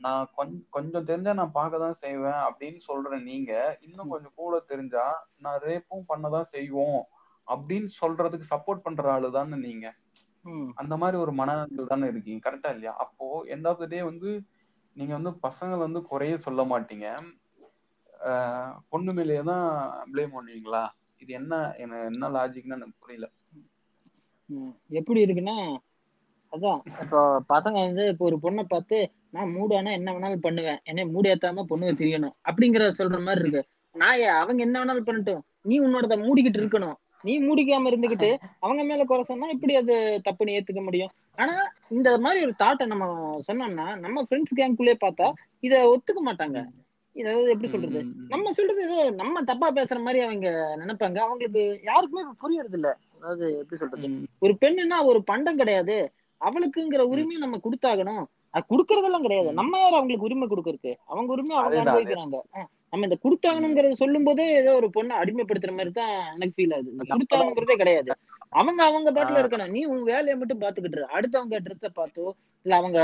நான் கொஞ்சம் கொஞ்சம் தெரிஞ்சா நான் பார்க்க தான் செய்வேன் அப்படின்னு சொல்றேன் நீங்க இன்னும் கொஞ்சம் கூட தெரிஞ்சா நான் ரேப்பும் பண்ணதான் செய்வோம் அப்படின்னு சொல்றதுக்கு சப்போர்ட் பண்ற ஆளு தானே நீங்க அந்த மாதிரி ஒரு மனநிலையில் தானே இருக்கீங்க. கரெக்டா இல்லையா? அப்போ எண்ட் ஆஃப் த டே வந்து நீங்க வந்து பசங்களை வந்து குறைய சொல்ல மாட்டீங்க. பொண்ணு மேலேயே தான் ப்ளேம் பண்ணுவீங்களா? இது என்ன என்ன என்ன லாஜிக்னு எனக்கு புரியல. எப்படி இருக்குன்னா அதான் இப்போ பசங்க வந்து இப்போ ஒரு பொண்ணை பார்த்து நான் மூடானா என்ன வேணாலும் பண்ணுவேன். என்னை மூடி ஏத்தாம பொண்ணுங்க தெரியணும். அப்படிங்கிற சொல்ற மாதிரி இருக்கு. நான் அவங்க என்ன வேணாலும் பண்ணட்டும். நீ உன்னோடத மூடிக்கிட்டு இருக்கணும். நீ மூடிக்காம இருந்துகிட்டு அவங்க மேல குறை சொன்னா இப்படி அது தப்புன்னு ஏத்துக்க முடியும். ஆனா இந்த மாதிரி ஒரு தாட்டை நம்ம சொன்னோம்னா நம்ம ஃப்ரெண்ட்ஸ் கேங்குள்ளே பார்த்தா இத ஒத்துக்க மாட்டாங்க. இத எப்படி சொல்றது. நம்ம சொல்றது ஏதோ நம்ம தப்பா பேசுற மாதிரி அவங்க நினைப்பாங்க. அவங்களுக்கு யாருக்குமே புரியறது இல்ல அதாவது எப்படி சொல்றது. ஒரு பெண்ணுன்னா ஒரு பண்டம் கிடையாது. அவளுக்குங்கிற உரிமையை நம்ம கொடுத்தாகணும். கொடுக்கறதெல்லாம் கிடையாது. நம்ம யார் அவங்களுக்கு உரிமை கொடுக்கறதுக்கு? அவங்க உரிமை அவங்க அனுபவிக்கிறாங்க. நம்ம இந்த கொடுத்தாகணுங்கிறத சொல்லும் போதே ஏதோ ஒரு பொண்ணை அடிமைப்படுத்துற மாதிரி தான் எனக்கு ஃபீல் ஆகுது. இந்த கொடுத்தாகணுங்கிறதே கிடையாது. அவங்க அவங்க பாட்டுல. இருக்கணும். நீ உன் வேலையை மட்டும் பாத்துக்கிட்டு. அடுத்தவங்க ட்ரெஸ்ஸை பார்த்தோ இல்ல அவங்க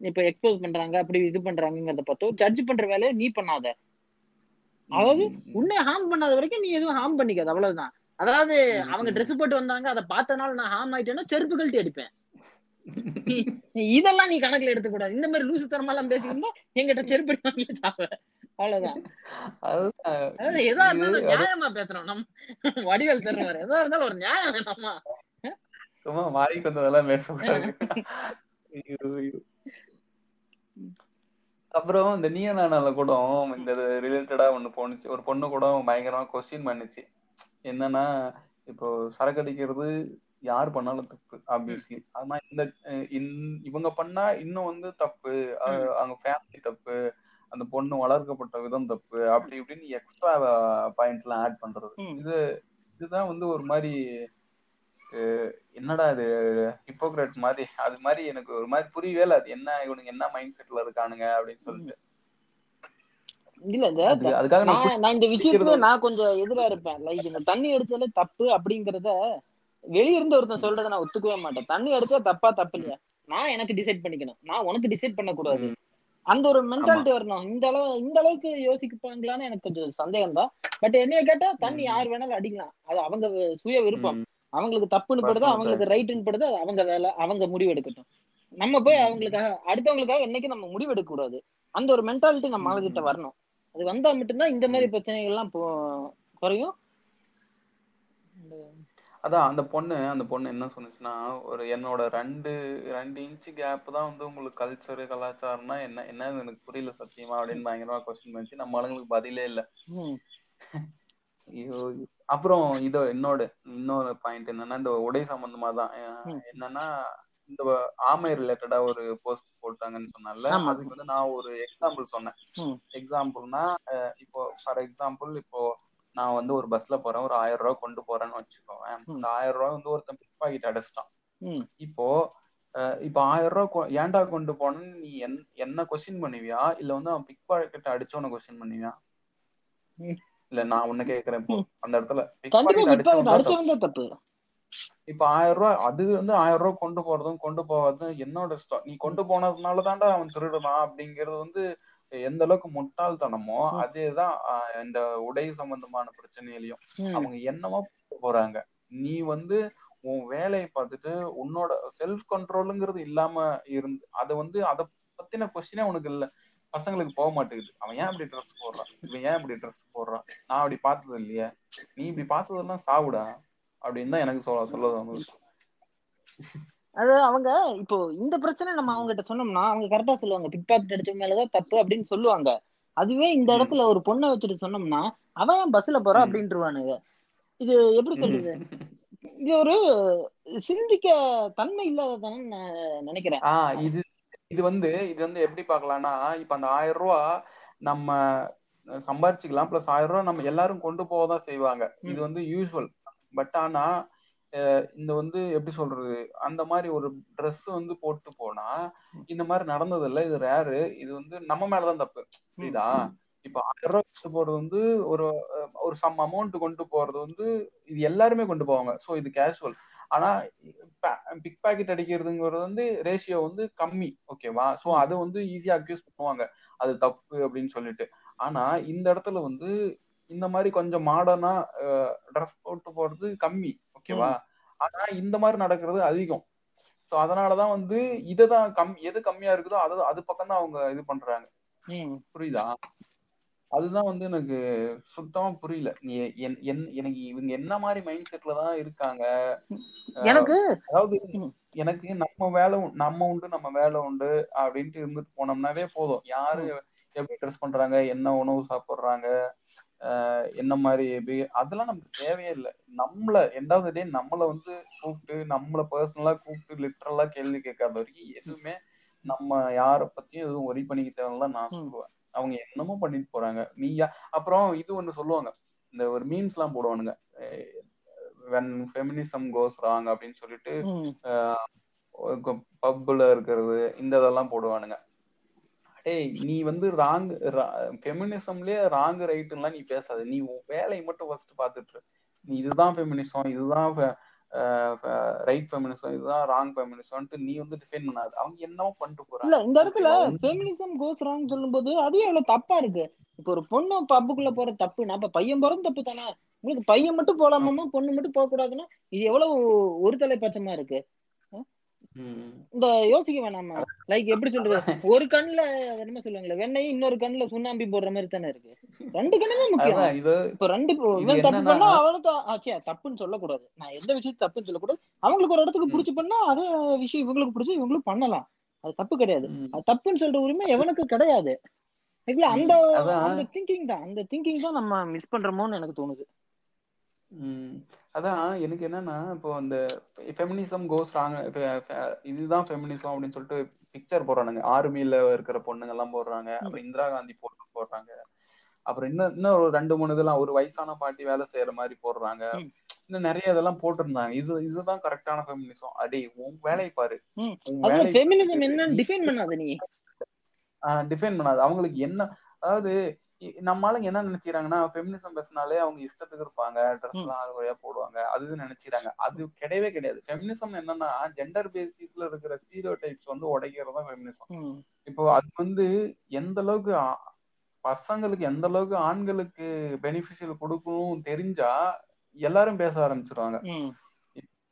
இப்ப எக்ஸ்போஸ் பண்றாங்க அப்படி இது பண்றாங்கிறத பார்த்தோ ஜட்ஜ் பண்ற வேலையை நீ பண்ணாத. அதாவது உன்னை ஹார்ம் பண்ணாத வரைக்கும் நீ எதுவும் ஹார்ம் பண்ணிக்காத. அவ்வளவுதான். அதாவது அவங்க. ட்ரெஸ் போட்டு வந்தாங்க அதை பார்த்தனால நான் ஹார்ம் ஆயிட்டேன்னா செருப்பு கழட்டி அடிப்பேன். இதெல்லாம் நீ கணக்குல எடுத்துக்கூடாது. இந்த மாதிரி லூசு தரமெல்லாம் பேசிக்கிட்டா எங்கிட்ட செருப்பு அடி வாங்கி சாவ அவ்வளவுதான். அதாவது எதா இருந்தாலும் நியாயமா பேசுறோம். நம்ம வடிவேல் தருவாரு. எதா இருந்தாலும் ஒரு நியாயம் வேணாமா சும்மா வாய்க்கு வந்ததெல்லாம் பேசக்கூடாது. அப்புறம் இந்த நீய நானால கூட இந்த ரிலேட்டடா ஒண்ணு போனுச்சு ஒரு பொண்ணு கூட பயங்கரமா கொஸ்டின் பண்ணுச்சு. என்னன்னா இப்போ சரக்கு அடிக்கிறது யார் பண்ணாலும் தப்பு ஆப்வியஸ்லி ஆனா இந்த இவங்க பண்ணா இன்னும் வந்து தப்பு. அவங்க ஃபேமிலி தப்பு அந்த பொண்ணு வளர்க்கப்பட்ட விதம் தப்பு அப்படி இப்படின்னு எக்ஸ்ட்ரா பாயிண்ட்ஸ் எல்லாம் ஆட் பண்றது. இது இதுதான் வந்து ஒரு மாதிரி என்னடா இது ஹிப்போக்ரட் மாதிரி. அது மாதிரி எனக்கு ஒரு மாதிரி புரியவே இல்லை. அது என்ன இவனுங்க என்ன மைண்ட் செட்ல இருக்கானுங்க அப்படின்னு சொல்லிட்டு. இல்ல அது- அதுக்காக நான் இந்த விஷயத்துல நான் கொஞ்சம் எதிரா இருப்பேன். லைக் இந்த தண்ணி அடிச்சாலே தப்பு அப்படிங்கறத வெளியிருந்து ஒருத்தன் சொல்றதை நான் ஒத்துக்கவே மாட்டேன். தண்ணி அடிச்சா தப்பா தப்பு இல்லையா? நான் எனக்கு டிசைட் பண்ணிக்கணும். நான் உனக்கு டிசைட் பண்ணக்கூடாது. அந்த ஒரு மென்டாலிட்டி வரணும். இந்த அளவு இந்த அளவுக்கு யோசிப்பாங்களான்னு எனக்கு கொஞ்சம் சந்தேகம் தான். பட் என்னைய கேட்டா தண்ணி. யார் வேணாலும் அடிக்கலாம். அது அவங்க சுய விருப்பம். அவங்களுக்கு தப்புன்னு படுதோ அவங்களுக்கு ரைட்டுன்னு படுதோ அது அவங்க வேலை அவங்க முடிவு எடுக்கட்டும். நம்ம போய் அவங்களுக்காக அடுத்தவங்களுக்காக என்னைக்கு நம்ம முடிவு எடுக்க கூடாது அந்த ஒரு மென்டாலிட்டி நம்ம ஆளுகிட்ட ம். வரணும். அது வந்தா மட்டும்தான் இந்த மாதிரி பிரச்சனைகள் எல்லாம் போ- குறையும். அதான் அந்த பொண்ணு அந்த பொண்ணு என்ன சொன்னுச்சுன்னா ஒரு என்னோட ரெண்டு ரெண்டு இன்ச்சு கேப் தான் வந்து உங்களுக்கு கல்ச்சரு கலாச்சாரம்னா என்ன என்னன்னு எனக்கு புரியல சத்தியமா அப்படின்னு பயங்கரமா கொஸ்டின் பண்ணிச்சு நம்ம ஆளுங்களுக்கு பதிலே இல்ல ஐயோ அப்புறம் இதோ இன்னொரு இன்னொரு பாயிண்ட் என்னன்னா இந்த உடை சம்பந்தமா தான். என்னன்னா இந்த ஆமை ரிலேட்டடா ஒரு போஸ்ட் போட்டாங்கன்னு சொன்னால. அதுக்கு வந்து நான் ஒரு எக்ஸாம்பிள் சொன்னேன். எக்ஸாம்பிள்னா இப்போ ஃபார் எக்ஸாம்பிள் இப்போ நான் வந்து ஒரு பஸ்ல போறேன் ஒரு ஆயிரம் ரூபாய் கொண்டு போறேன்னு வச்சுக்கோவேன் ம். இந்த ஆயிரம் ரூபாய் வந்து ஒருத்தன் பிக் பாக்கெட் அடைச்சிட்டான் இப்போ இப்போ ஆயிரம் ரூபாய் ஏன்டா கொண்டு போனேன்னு நீ என் என்ன கொஸ்டின் பண்ணுவியா இல்ல வந்து அவன் பிக் பாக்கெட் அடிச்சவன கொஸ்டின் பண்ணுவியா. இல்ல நான் உன்ன கேக்குறேன் இப்போ. அந்த இடத்துல பிக் பாக்கெட் அடிச்சவன் தப்பு. இப்ப ஆயிரம் ரூபாய் அது வந்து ஆயிரம் ரூபாய் கொண்டு போறதும் கொண்டு போகாததும் என்னோட இஷ்டம் நீ கொண்டு போனதுனால தான்டா அவன் திருடுறான் அப்படிங்கிறது வந்து எந்த அளவுக்கு முட்டாள்தனமோ. அதேதான் இந்த உடை சம்பந்தமான பிரச்சனையிலயும் அவங்க என்னமோ போறாங்க. நீ வந்து உன் வேலையை பார்த்துட்டு உன்னோட செல்ஃப் கண்ட்ரோலுங்கிறது இல்லாம இருந்து அதை வந்து அதை பத்தின கொஸ்டினே உனக்கு இல்ல. பசங்களுக்கு போக மாட்டேங்குது. அவன் ஏன் இப்படி ட்ரெஸ் போடுறான்? இவன் ஏன் இப்படி ட்ரெஸ் போடுறான்? நான் அப்படி பார்த்தது இல்லையே. நீ இப்படி பார்த்ததெல்லாம் சாவுடா அப்படின்னு தான் எனக்கு சொல்ல சொல்ல தோணுது. அது அவங்க இப்போ இந்த பிரச்சனை நம்ம அவங்க கிட்ட சொன்னோம்னா அவங்க கரெக்டா சொல்லுவாங்க. பிக் பாக்கெட் அடிச்ச மேலதான் தப்பு அப்படின்னு சொல்லுவாங்க. அதுவே இந்த. இடத்துல ஒரு பொண்ணை வச்சுட்டு சொன்னோம்னா அவன் ஏன் பஸ்ல போறா. அப்படின்ட்டுருவானுங்க இது எப்படி சொல்றது? இது ஒரு சிந்திக்க தன்மை இல்லாததான்னு நான் நினைக்கிறேன். ஆஹ் இது இது வந்து இது வந்து எப்படி பார்க்கலாம்னா இப்ப அந்த ஆயிரம் ரூபா நம்ம சம்பாரிச்சுக்கலாம் பிளஸ் ஆயிரம் ரூபா நம்ம எல்லாரும் கொண்டு போக தான் செய்வாங்க. இது வந்து யூஸ்வல் பட் ஆனா இந்த வந்து எப்படி சொல்றது? அந்த மாதிரி ஒரு Dress வந்து போட்டு போனா இந்த மாதிரி நடந்தது இல்ல இது ரேரு இது வந்து நம்ம மேலதான் தப்பு. புரியுதா? இப்ப ஆயிரம் ரூபாய் கொண்டு போறது வந்து ஒரு ஒரு சம் அமௌண்ட் கொண்டு போறது வந்து இது எல்லாருமே கொண்டு போவாங்க. சோ இது கேஷுவல் ஆனா பிக் பாக்கெட் அடிக்கிறதுங்கிறது வந்து ரேஷியோ வந்து கம்மி. ஓகேவா சோ அதை வந்து ஈஸியா அக்யூஸ் பண்ணுவாங்க. அது தப்பு அப்படின்னு சொல்லிட்டு. ஆனா இந்த இடத்துல வந்து இந்த மாதிரி கொஞ்சம் மாடர்னா ட்ரெஸ் போட்டு போறது கம்மி. ஓகேவா? ஆனா இந்த மாதிரி நடக்கிறது அதிகம். சோ அதனாலதான் வந்து இதுதான் கம் எது கம்மியா இருக்குதோ அது அது பக்கம் தான் அவங்க இது பண்றாங்க. புரியுதா? அதுதான் வந்து எனக்கு சுத்தமா புரியல. நீ என்- என்- எனக்கு இவங்க என்ன மாதிரி மைண்ட் செட்ல தான் இருக்காங்க? எனக்கு அதாவது. எனக்கு நம்ம வேலை நம்ம உண்டு நம்ம வேலை உண்டு அப்படின்ட்டு இருந்துட்டு போனோம்னாவே போதும். யாரு எப்படி ட்ரெஸ் பண்றாங்க? என்ன உணவு சாப்பிடுறாங்க? என்ன மாதிரி அதெல்லாம் நமக்கு தேவையே இல்லை. நம்மள எண்டாவது டே நம்மள வந்து கூப்பிட்டு நம்மள பர்சனலா கூப்பிட்டு லிட்டரலா கேள்வி கேட்காத வரைக்கும் எதுவுமே நம்ம யார பத்தியும் எதுவும் ஒரி பண்ணிக்க தேவையில்ல நான். சொல்லுவேன். அவங்க என்னமோ பண்ணிட்டு போறாங்க. நீ யா- அப்புறம் இது ஒண்ணு சொல்லுவாங்க. இந்த ஒரு மீம்ஸ் எல்லாம் போடுவானுங்க. வென் ஃபெமினிசம் கோஸ் ராங் அப்படின்னு சொல்லிட்டு பப்ல இருக்கிறது இந்த இதெல்லாம் போடுவானுங்க. டேய் நீ வந்து ராங் ஃபெமினிசம்லயே ராங் ரைட்டுலாம் நீ பேசாத. நீ வேலையை மட்டும் ஃபர்ஸ்ட் பாத்துட்டு. நீ இதுதான் ஃபெமினிசம் இதுதான் ரைட் ஃபெமினிசம் இதுதான் ராங் ஃபெமினிசம்ட்டு நீ வந்து டிஃபைன் பண்ணாத. அவங்க என்னவோ பண்ணிட்டு இல்ல போறாங்க இந்த இடத்துல ஃபெமினிசம் கோஸ் ராங் சொல்லும்போது அதுவும் எவ்வளவு தப்பா இருக்கு? இப்போ ஒரு பொண்ணு பப்புக்குள்ள போற தப்பு நான் இப்ப பையன் போறது தப்பு தானே? உங்களுக்கு பையன் மட்டும் போலாமாமா பொண்ணு மட்டும் போக கூடாதுன்னா இது எவ்வளவு ஒரு தலைப்பட்சமா இருக்கு? ம். இந்த யோசிக்க வேணாமா? லைக் எப்படி சொல்றது? ஒரு கண்ணுல என்ன சொல்லுவாங்களே வெண்ணெய் இன்னொரு கண்ணுல சுண்ணாம்பி போடுற மாதிரி தானே இருக்கு. ரெண்டு கண்ணுமே முக்கியம். இப்ப ரெண்டு இவன் தப்பு பண்ணா அவனுக்கு தப்புன்னு சொல்லக்கூடாது. நான் எந்த விஷயத்தை தப்புன்னு சொல்லக்கூடாது. அவங்களுக்கு ஒரு இடத்துக்கு. பிடிச்சி பண்ணா அதே விஷயம் இவங்களுக்கு பிடிச்சி இவங்களும் பண்ணலாம். அது தப்பு கிடையாது. அது தப்புன்னு சொல்ற உரிமை எவனுக்கு கிடையாது. அந்த. அந்த திங்கிங் தான். அந்த திங்கிங் தான் நம்ம மிஸ் பண்றோமோன்னு எனக்கு தோணுது. அதான் எனக்கு என்னன்னா இப்போ இந்த ஃபெமினிசம் கோஸ் ராங் இதுதான் ஃபெமினிசம் அப்படின்னு சொல்லிட்டு பிக்சர் போடுறானுங்க. ஆர்மில இருக்கிற பொண்ணுங்க எல்லாம் போடுறாங்க அப்புறம் இந்திரா காந்தி போட்டு போடுறாங்க. அப்புறம் இன்னும் இன்னும் ஒரு ரெண்டு மூணு இதெல்லாம் ஒரு வயசான பாட்டி வேலை செய்யற மாதிரி போடுறாங்க. இன்னும் நிறைய இதெல்லாம் போட்டிருந்தாங்க. இது இதுதான் கரெக்டான ஃபெமினிசம் அடி உன் வேலையை பாரு. ஃபெமினிசம் என்னன்னு டிஃபைன் பண்ணாத நீ. டிஃபைன் பண்ணாது. அவங்களுக்கு என்ன அதாவது நம்ம ஆளுங்க என்ன நினைச்சுக்கிறாங்கன்னா ஃபெமினிசம் பேசினாலே அவங்க இஷ்டத்துக்கு இருப்பாங்க ட்ரெஸ் எல்லாம் அது வழியா போடுவாங்க அது இதுன்னு நினைச்சுக்கிறாங்க. அது கிடையவே கிடையாது. ஃபெமினிசம் என்னன்னா ஜெண்டர் பேசிஸ்ல இருக்கிற ஸ்டீரியோ டைப்ஸ் வந்து உடைக்கிறது தான் ஃபெமினிசம். இப்போ அது வந்து எந்த அளவுக்கு பசங்களுக்கு எந்த அளவுக்கு ஆண்களுக்கு பெனிஃபிஷியல் கொடுக்கணும் தெரிஞ்சா எல்லாரும் பேச ஆரம்பிச்சிருவாங்க.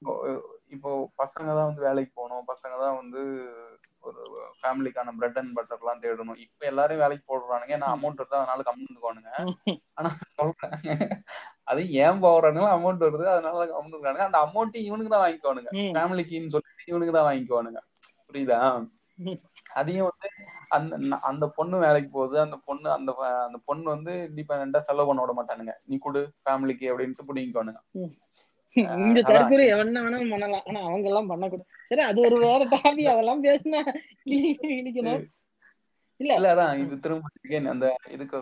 இப்போ இப்போ பசங்க தான் வந்து வேலைக்கு போகணும் பசங்க தான் வந்து ஒரு ஃபேமிலிக்கான பிரெட் அண்ட் பட்டர் எல்லாம் தேடணும். இப்ப எல்லாரும் வேலைக்கு போடுறானுங்க. ஏன்னா அமௌண்ட் இருந்தா அதனால கம்மி இருந்துக்கோனுங்க ம். ஆனா சொல்றேன். அது ஏன் போறானுங்க அமௌண்ட் வருது. அதனால கம்மி இருக்கானுங்க. அந்த அமௌண்ட் இவனுக்கு தான் வாங்கிக்கோனுங்க ம். ஃபேமிலிக்குன்னு சொல்லிட்டு இவனுக்கு தான் வாங்கிக்குவானுங்க. புரியுதா. அதையும் வந்து அந்த அந்த பொண்ணு வேலைக்கு போகுது. அந்த பொண்ணு அந்த அந்த பொண்ணு வந்து இண்டிபெண்டா செலவு பண்ண விட மாட்டானுங்க. நீ கொடு ஃபேமிலிக்கு அப்படின்ட்டு பிடிங்கிக்கோனுங்க இந்த. தற்கொலை எவன வேணாலும் பண்ணலாம். ஆனா அவங்க எல்லாம் பண்ணக்கூடாது சரி அது ஒரு வேற டாபி அதெல்லாம் பேசினா இடிக்கணும் இல்ல. இல்ல அதான் இது திரும்ப அந்த இதுக்கு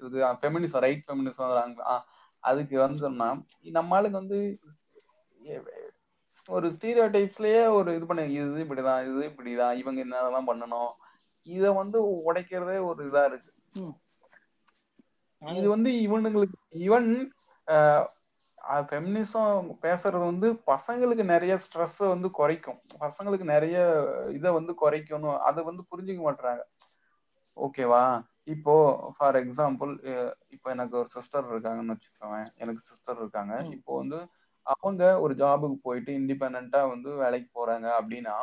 இது ஃபெமினிசம் ரைட் ஃபெமினிசம் அதுக்கு வந்தோம்னா நம்ம ஆளுங்க வந்து ஒரு ஸ்டீரியோ டைப்ஸ்லயே ஒரு இது பண்ண இது இப்படிதான் இது இப்படிதான் இவங்க என்னதான் பண்ணணும். இத வந்து உடைக்கிறதே ஒரு இதா இருக்கு. இது வந்து இவனுங்களுக்கு ஈவன் ஃபெமினிசம் பேசுறது வந்து பசங்களுக்கு நிறைய ஸ்ட்ரெஸ் வந்து குறைக்கும். பசங்களுக்கு நிறைய இதை வந்து குறைக்கணும். அதை வந்து புரிஞ்சுக்க மாட்டாங்க ஓகேவா இப்போ ஃபார் எக்ஸாம்பிள் இப்போ எனக்கு ஒரு சிஸ்டர் இருக்காங்கன்னு வச்சுக்கோவேன் எனக்கு சிஸ்டர் இருக்காங்க. இப்போ வந்து அவங்க ஒரு ஜாபுக்கு போயிட்டு இண்டிபெண்டா வந்து வேலைக்கு போறாங்க அப்படின்னா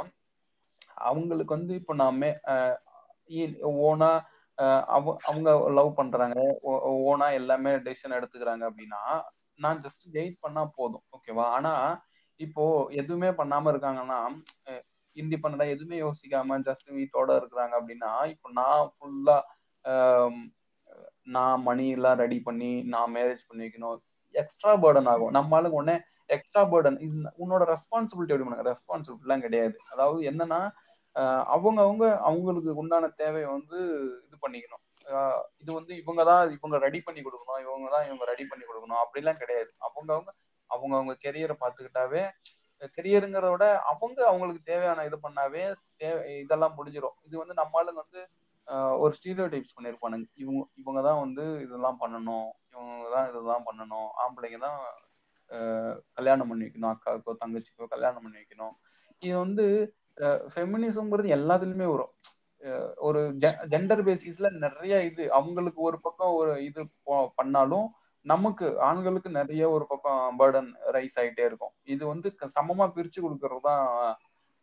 அவங்களுக்கு வந்து இப்போ நாம ஓனா அவங்க லவ் பண்றாங்க. ஓனா எல்லாமே டெசிஷன் எடுத்துக்கிறாங்க அப்படின்னா நான் ஜஸ்ட் வெயிட் பண்ணா போதும் ஓகேவா ஆனா இப்போ எதுவுமே பண்ணாம இருக்காங்கன்னா இண்டிபெண்டா எதுவுமே யோசிக்காம ஜஸ்ட் வீட்டோட இருக்கிறாங்க அப்படின்னா இப்போ நான் ஃபுல்லா நான் மணி எல்லாம் ரெடி பண்ணி நான் மேரேஜ் பண்ணி வைக்கணும். எக்ஸ்ட்ரா பேர்டன் ஆகும். நம்ம ஆளுங்க உடனே எக்ஸ்ட்ரா பேர்டன் உன்னோட ரெஸ்பான்சிபிலிட்டி எப்படி பண்ணுங்க? ரெஸ்பான்சிபிலிட்டிலாம் கிடையாது. அதாவது என்னன்னா அவங்க அவங்க அவங்களுக்கு உண்டான தேவையை வந்து இது பண்ணிக்கணும். இது வந்து இவங்க தான் இவங்க ரெடி பண்ணி கொடுக்கணும் இவங்க தான் இவங்க ரெடி பண்ணி கொடுக்கணும். அப்படிலாம் கிடையாது. அவங்க அவங்க அவங்க அவங்க கெரியரை பார்த்துக்கிட்டாவே கெரியருங்கிறத விட அவங்க அவங்களுக்கு தேவையான இது பண்ணாவே தேவை இதெல்லாம் முடிஞ்சிடும் இது வந்து நம்ம ஆளுங்க வந்து ஒரு ஸ்டீரியோ டைப்ஸ் பண்ணியிருப்பானுங்க இவங்க இவங்க தான் வந்து இதெல்லாம் பண்ணணும் இவங்க தான் இதெல்லாம் பண்ணணும். ஆம்பளைங்க தான் கல்யாணம் பண்ணி வைக்கணும் அக்காவுக்கோ தங்கச்சிக்கோ கல்யாணம் பண்ணி வைக்கணும். இது வந்து ஃபெமினிசம்ங்கிறது எல்லாத்துலயுமே வரும். ஒரு ஜெண்டர் பேசிஸ்ல நிறைய இது அவங்களுக்கு ஒரு பக்கம் ஒரு இது பண்ணாலும் நமக்கு ஆண்களுக்கு நிறைய ஒரு பக்கம் பேர்டன் ரைஸ் ஆயிட்டே இருக்கும். இது வந்து சமமா பிரிச்சு கொடுக்கறது தான்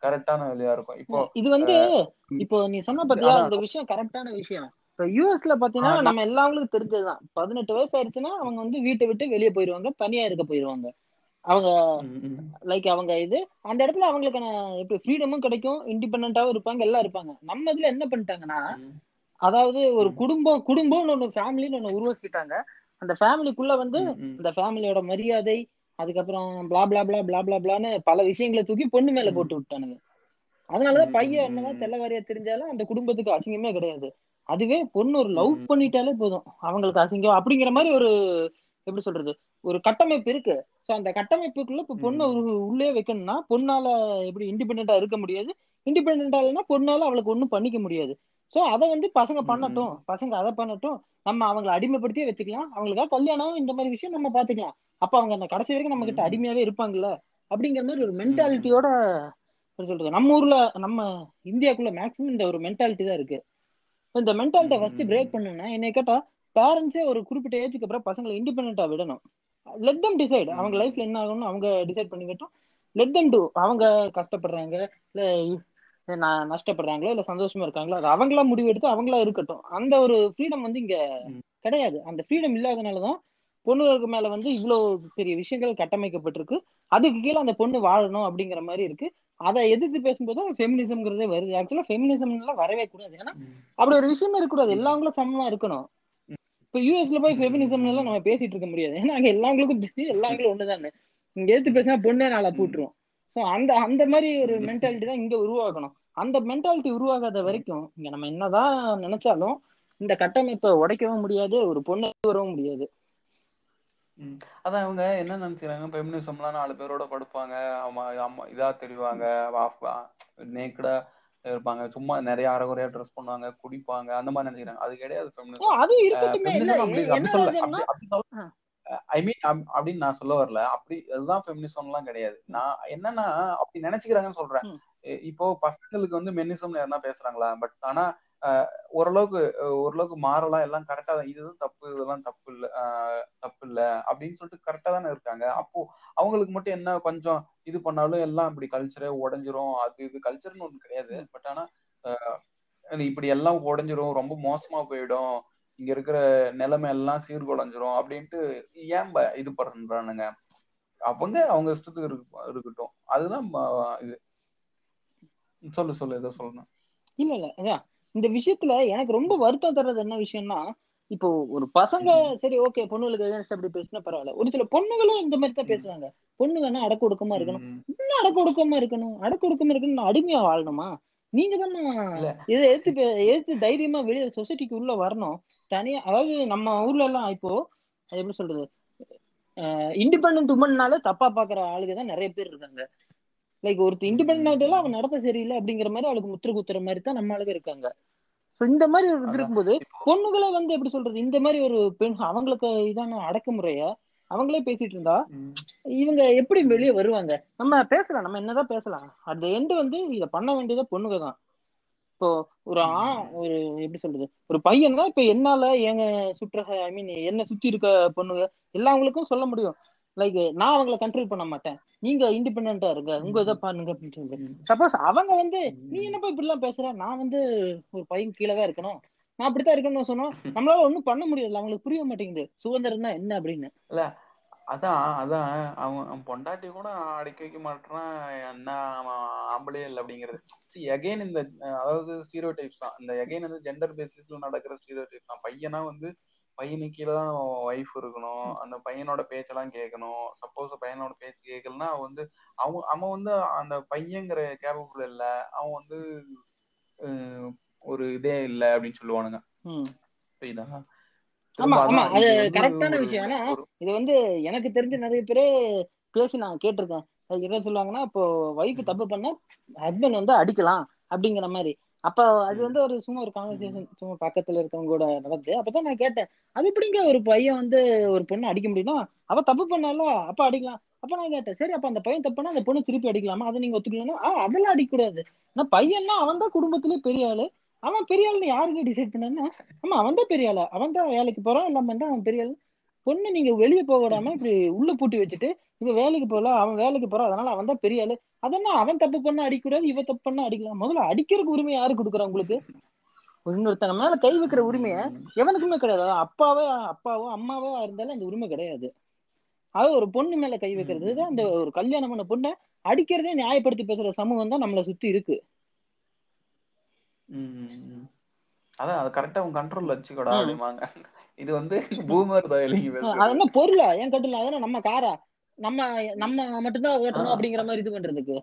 கரெக்டான வேலையா இருக்கும். இப்போ இது வந்து இப்போ நீ சொன்ன பாத்தியா. இந்த விஷயம் கரெக்டான விஷயம். இப்ப யூஎஸ்ல பாத்தீங்கன்னா நம்ம எல்லாங்களுக்கும் தெரிஞ்சதுதான். பதினெட்டு வயசு ஆயிடுச்சுன்னா அவங்க வந்து வீட்டை விட்டு வெளியே போயிருவாங்க தனியா இருக்க போயிருவாங்க அவங்க லைக் அவங்க இது அந்த இடத்துல அவங்களுக்கான எப்படி ஃப்ரீடமும் கிடைக்கும் இண்டிபெண்டாவும் இருப்பாங்க எல்லாம் இருப்பாங்க நம்ம இதுல என்ன பண்ணிட்டாங்கன்னா அதாவது ஒரு. குடும்பம் குடும்பம்னு ஒண்ணு ஃபேமிலின்னு ஒண்ணு உருவாக்கிட்டாங்க அந்த ஃபேமிலிக்குள்ள வந்து. அந்த ஃபேமிலியோட மரியாதை அதுக்கப்புறம் பிளா பிளா பிளா பிளா பிளா பிளான்னு பல விஷயங்களை தூக்கி பொண்ணு மேல. போட்டு விட்டானுங்க அதனாலதான் பையன் என்னதான். தெல்லவாரியா தெரிஞ்சாலும் அந்த குடும்பத்துக்கு அசிங்கமே கிடையாது அதுவே பொண்ணு ஒரு லவ். பண்ணிட்டாலே போதும் அவங்களுக்கு அசிங்கம் அப்படிங்கிற மாதிரி ஒரு எப்படி சொல்றது ஒரு கட்டமைப்பு இருக்கு சோ அந்த கட்டமைப்புக்குள்ள இப்ப பொண்ணை உள்ளே வைக்கணும்னா பொண்ணால எப்படி இண்டிபெண்டா இருக்க முடியாது. இண்டிபெண்டா இல்லைன்னா பொண்ணால அவளுக்கு ஒண்ணும் பண்ணிக்க முடியாது. சோ அதை வந்து பசங்க பண்ணட்டும். பசங்க அதை பண்ணட்டும். நம்ம அவங்களை அடிமைப்படுத்தியே வச்சுக்கலாம். அவங்களுக்காக கல்யாணம் இந்த மாதிரி விஷயம் நம்ம பாத்துக்கலாம் அப்ப அவங்க அந்த கடைசி வரைக்கும் நம்ம கிட்ட. அடிமையாவே இருப்பாங்கல்ல? அப்படிங்கிற மாதிரி ஒரு. மென்டாலிட்டியோட சொல்றது? நம்ம ஊர்ல நம்ம இந்தியாக்குள்ள மேக்ஸிமம் இந்த ஒரு மென்டாலிட்டி தான் இருக்கு. இந்த மென்டாலிட்டியை ஃபர்ஸ்ட். பிரேக் பண்ணணும்னா என்னை கேட்டா பேரண்ட்ஸே ஒரு குறிப்பிட்ட ஏஜுக்கு அப்புறம் பசங்களை இண்டிபெண்டா விடணும். லெட் தம் டிசைட் அவங்க. லைஃப்ல என்ன ஆகும்னு அவங்க டிசைட் பண்ணிக்கட்டும் லெட் தம் டூ அவங்க கஷ்டப்படுறாங்க இல்ல இ- ந- நஷ்டப்படுறாங்களோ இல்ல சந்தோஷமா இருக்காங்களோ அது அவங்களா முடிவு எடுத்து அவங்களா இருக்கட்டும். அந்த ஒரு ஃப்ரீடம் வந்து இங்க. கிடையாது. அந்த ஃப்ரீடம் இல்லாதனாலதான் பொண்ணுகளுக்கு மேல வந்து இவ்வளவு பெரிய விஷயங்கள் கட்டமைக்கப்பட்டிருக்கு. அதுக்கு கீழே அந்த பொண்ணு வாழணும் அப்படிங்கிற மாதிரி இருக்கு. அதை எதிர்த்து பேசும்போது ஃபெமினிசம்ங்கிறதே வருது. ஆக்சுவலா ஃபெமினிசம்லாம் வரவே கூடாது. ஏன்னா. அப்படி ஒரு விஷயமே இருக்கக்கூடாது. எல்லாங்களும் சமமா இருக்கணும். இப்ப யூஎஸ்ல போய் ஃபெமினிசம் எல்லாம் நம்ம பேசிட்டு இருக்க முடியாது. ஏன்னா அங்க எல்லாங்களுக்கும் தெரியும். எல்லாங்களும் ஒண்ணுதானே இங்க எடுத்து பேசினா பொண்ணே நாளா போட்டுரும். சோ அந்த அந்த மாதிரி ஒரு மென்டாலிட்டி தான் இங்க உருவாக்கணும் அந்த மென்டாலிட்டி உருவாகாத வரைக்கும் இங்க நம்ம என்னதான் நினைச்சாலும் இந்த கட்டமைப்பை உடைக்கவும் முடியாது ஒரு பொண்ணு வரவும் முடியாது. அதான் அவங்க என்ன நினைச்சுக்கிறாங்க? ஃபெமினிசம்லாம் நாலு பேரோட படுப்பாங்க. அம்மா அம்மா இதா தெரிவாங்க. நேக்கடா இருப்பாங்க. சும்மா நிறைய அறகுறையா ட்ரெஸ் பண்ணுவாங்க குடிப்பாங்க அந்த மாதிரி நினைக்கிறாங்க அது கிடையாது ஐ மீன் அப்படின்னு நான் சொல்ல வரல. அப்படி அதுதான் ஃபெமினிசம்லாம் கிடையாது. நான் என்னன்னா அப்படி நினைச்சுக்கிறாங்கன்னு சொல்றேன். இப்போ பசங்களுக்கு வந்து மென்னிசம் யாருன்னா பேசுறாங்களா? பட் ஆனா ஓரளவுக்கு ஓரளவுக்கு மாறலாம் எல்லாம் கரெக்டா தான் இதுதான் தப்பு இதெல்லாம் தப்பு இல்ல தப்பு இல்ல அப்படின்னு சொல்லிட்டு கரெக்டா தானே இருக்காங்க. அப்போ அவங்களுக்கு மட்டும் என்ன கொஞ்சம் இது பண்ணாலும் எல்லாம் இப்படி கல்ச்சரே உடஞ்சிரும் அது இது கல்ச்சர்னு ஒண்ணு கிடையாது. பட் ஆனா இப்படி எல்லாம் உடஞ்சிரும் ரொம்ப மோசமா போயிடும் இங்க இருக்கிற நிலைமை எல்லாம் சீர்குலைஞ்சிரும் அப்படின்ட்டு ஏன் இது பண்றானுங்க? அவங்க அவங்க இஷ்டத்துக்கு இருக்கு- இருக்கட்டும். அதுதான் இது. சொல்லு சொல்லு ஏதோ சொல்லணும். இல்ல இல்ல இந்த விஷயத்துல எனக்கு ரொம்ப வருத்தம் தர்றது என்ன விஷயம்னா இப்போ ஒரு பசங்க சரி ஓகே பொண்ணுகளுக்கு against அப்படி பேசினா பரவாயில்ல. ஒரு சில பொண்ணுங்களும் இந்த மாதிரி தான். பேசுவாங்க. பொண்ணுங்கன்னா அடக்க ஒடுக்கமா இருக்கணும். இன்னும் அடக்க ஒடுக்கமா இருக்கணும்? அடக்க ஒடுக்கமா இருக்கணும் நான் அடிமையா வாழணுமா? நீங்க தானே. இதை எடுத்து எடுத்து தைரியமா வெளியே சொசைட்டிக்கு உள்ள வரணும். தனியா அதாவது நம்ம ஊர்ல எல்லாம் இப்போ எப்படி சொல்றது? இண்டிபெண்டன்ட் உமன்னால தப்பா பாக்குற ஆளுங்க தான் நிறைய பேர் இருக்காங்க. லைக் ஒருத்தர் இண்டிபெண்டன்ட் அவன் நடத்த சரியில்லை அப்படிங்கிற மாதிரி அவளுக்கு முத்திர குத்துற மாதிரி தான் நம்ம ஆளுங்க இருக்காங்க. இந்த மாதிரி ஒரு இது. இருக்கும்போது பொண்ணுகளை வந்து எப்படி சொல்றது? இந்த மாதிரி ஒரு பெண் அவங்களுக்கு இதான அடக்குமுறைய அவங்களே பேசிட்டு இருந்தா. இவங்க எப்படி வெளியே வருவாங்க? நம்ம பேசலாம். நம்ம என்னதான் பேசலாம்? அட் எண்ட் வந்து இத பண்ண வேண்டியது பொண்ணுங்க தான். இப்போ ஒரு ஆ ஒரு எப்படி சொல்றது? ஒரு பையன் தான் இப்ப என்னால எங்க சுற்ற ஐ மீன் என்ன சுத்தி இருக்க பொண்ணுங்க எல்லாவங்களுக்கும் சொல்ல முடியும். லைக் நான் அவங்கள கண்ட்ரோல் பண்ண மாட்டேன். நீங்க இண்டிபெண்டா இருங்க. உங்க இதை பாருங்க அப்படின்னு சொல்லி ம். சப்போஸ் அவங்க வந்து நீ என்னப்பா இப்படி எல்லாம் பேசுற? நான் வந்து ஒரு பையன் கீழே தான் இருக்கணும். நான் அப்படித்தான் இருக்கணும்னு சொன்னோம். நம்மளால ஒண்ணும் பண்ண முடியல. அவங்களுக்கு புரிய மாட்டேங்குது. சுதந்திரம் தான் என்ன அப்படின்னு? அதான் அதான். அவன் பொண்டாட்டி கூட அடக்கி வைக்க மாட்டான் என்ன அவன் ஆம்பளையே இல்லை அப்படிங்கிறது. சி அகைன் இந்த அதாவது ஸ்டீரியோ டைப்ஸ் தான். இந்த அகைன் வந்து ஜெண்டர் பேசிஸ்ல நடக்கிற ஸ்டீரியோ டைப் தான். பையனா வந்து பையனுக்கு கீழே தான் ஒய்ஃப் இருக்கணும். அந்த பையனோட பேச்செல்லாம் கேட்கணும் சப்போஸ் பையனோட பேச்சு கேட்கலன்னா அவன் வந்து அவன் அவன் வந்து அந்த பையங்கிற கேபபிள் இல்லை. அவன் வந்து ஒரு இதே இல்லை அப்படின்னு சொல்லுவானுங்க. புரியுதா? ஆமா அது கரெக்டான விஷயம். ஏன்னா இது வந்து எனக்கு தெரிஞ்ச நிறைய பேரே பேசி நான் கேட்டிருக்கேன். என்ன சொல்லுவாங்கன்னா இப்போ ஒய்ஃப் தப்பு பண்ணா ஹஸ்பண்ட் வந்து அடிக்கலாம் அப்படிங்கிற மாதிரி. அப்ப அது வந்து ஒரு சும்மா ஒரு கான்வர்சேஷன் சும்மா பக்கத்துல இருக்கவங்க கூட நடந்து அப்பதான் நான் கேட்டேன் அது எப்படிங்க ஒரு பையன் வந்து ஒரு பொண்ணை அடிக்க முடியும்னா அவ தப்பு பண்ணால அப்ப அடிக்கலாம். அப்ப நான் கேட்டேன் சரி அப்ப அந்த பையன் தப்புனா அந்த பொண்ணு திருப்பி அடிக்கலாமா? அதை நீங்க ஒத்துக்கலன்னா? ஆ அதெல்லாம் அடிக்க கூடாது. ஆனா பையன்னா அவன் தான் குடும்பத்திலேயே பெரிய ஆளு. அவன் பெரிய ஆளுன்னு யாருக்கு டிசைட் பண்ணா ஆமா அவன் தான் பெரிய ஆளா. அவன் தான் வேலைக்கு போறான் இல்லாம வந்து அவன் பெரிய ஆளு. பொண்ணு நீங்க வெளியே போக விடாம இப்படி உள்ள பூட்டி வச்சுட்டு இவ வேலைக்கு போகல அவன் வேலைக்கு போறான் அதனால அவன் தான் பெரிய ஆளு. அதென்ன அவன் தப்பு பண்ணா அடிக்கக்கூடாது இவ தப்பு பண்ணா அடிக்கலாம். முதல்ல அடிக்கிறதுக்கு உரிமை யாரு கொடுக்குறா உங்களுக்கு? இன்னொருத்தங்க மேல கை வைக்கிற உரிமைய எவனுக்குமே கிடையாது. அப்பாவே அப்பாவோ அம்மாவோ இருந்தாலும் அந்த உரிமை கிடையாது. அது ஒரு பொண்ணு மேல கை வைக்கிறது. தான் அந்த ஒரு கல்யாணம் பண்ண பொண்ணை அடிக்கிறதே நியாயப்படுத்தி பேசுற சமூகம் தான் நம்மளை சுத்தி இருக்கு. அதான் அது கரெக்டா உன் கண்ட்ரோல்ல வச்சுக்கோடா. அப்படிமாங்க இது வந்து பூமர் தான் பொருளா? ஏன் கட்டல? அதெல்லாம் நம்ம காரா? நம்ம நம்ம மட்டும்தான் ஓட்டணும் அப்படிங்கிற மாதிரி இது பண்றதுக்கு.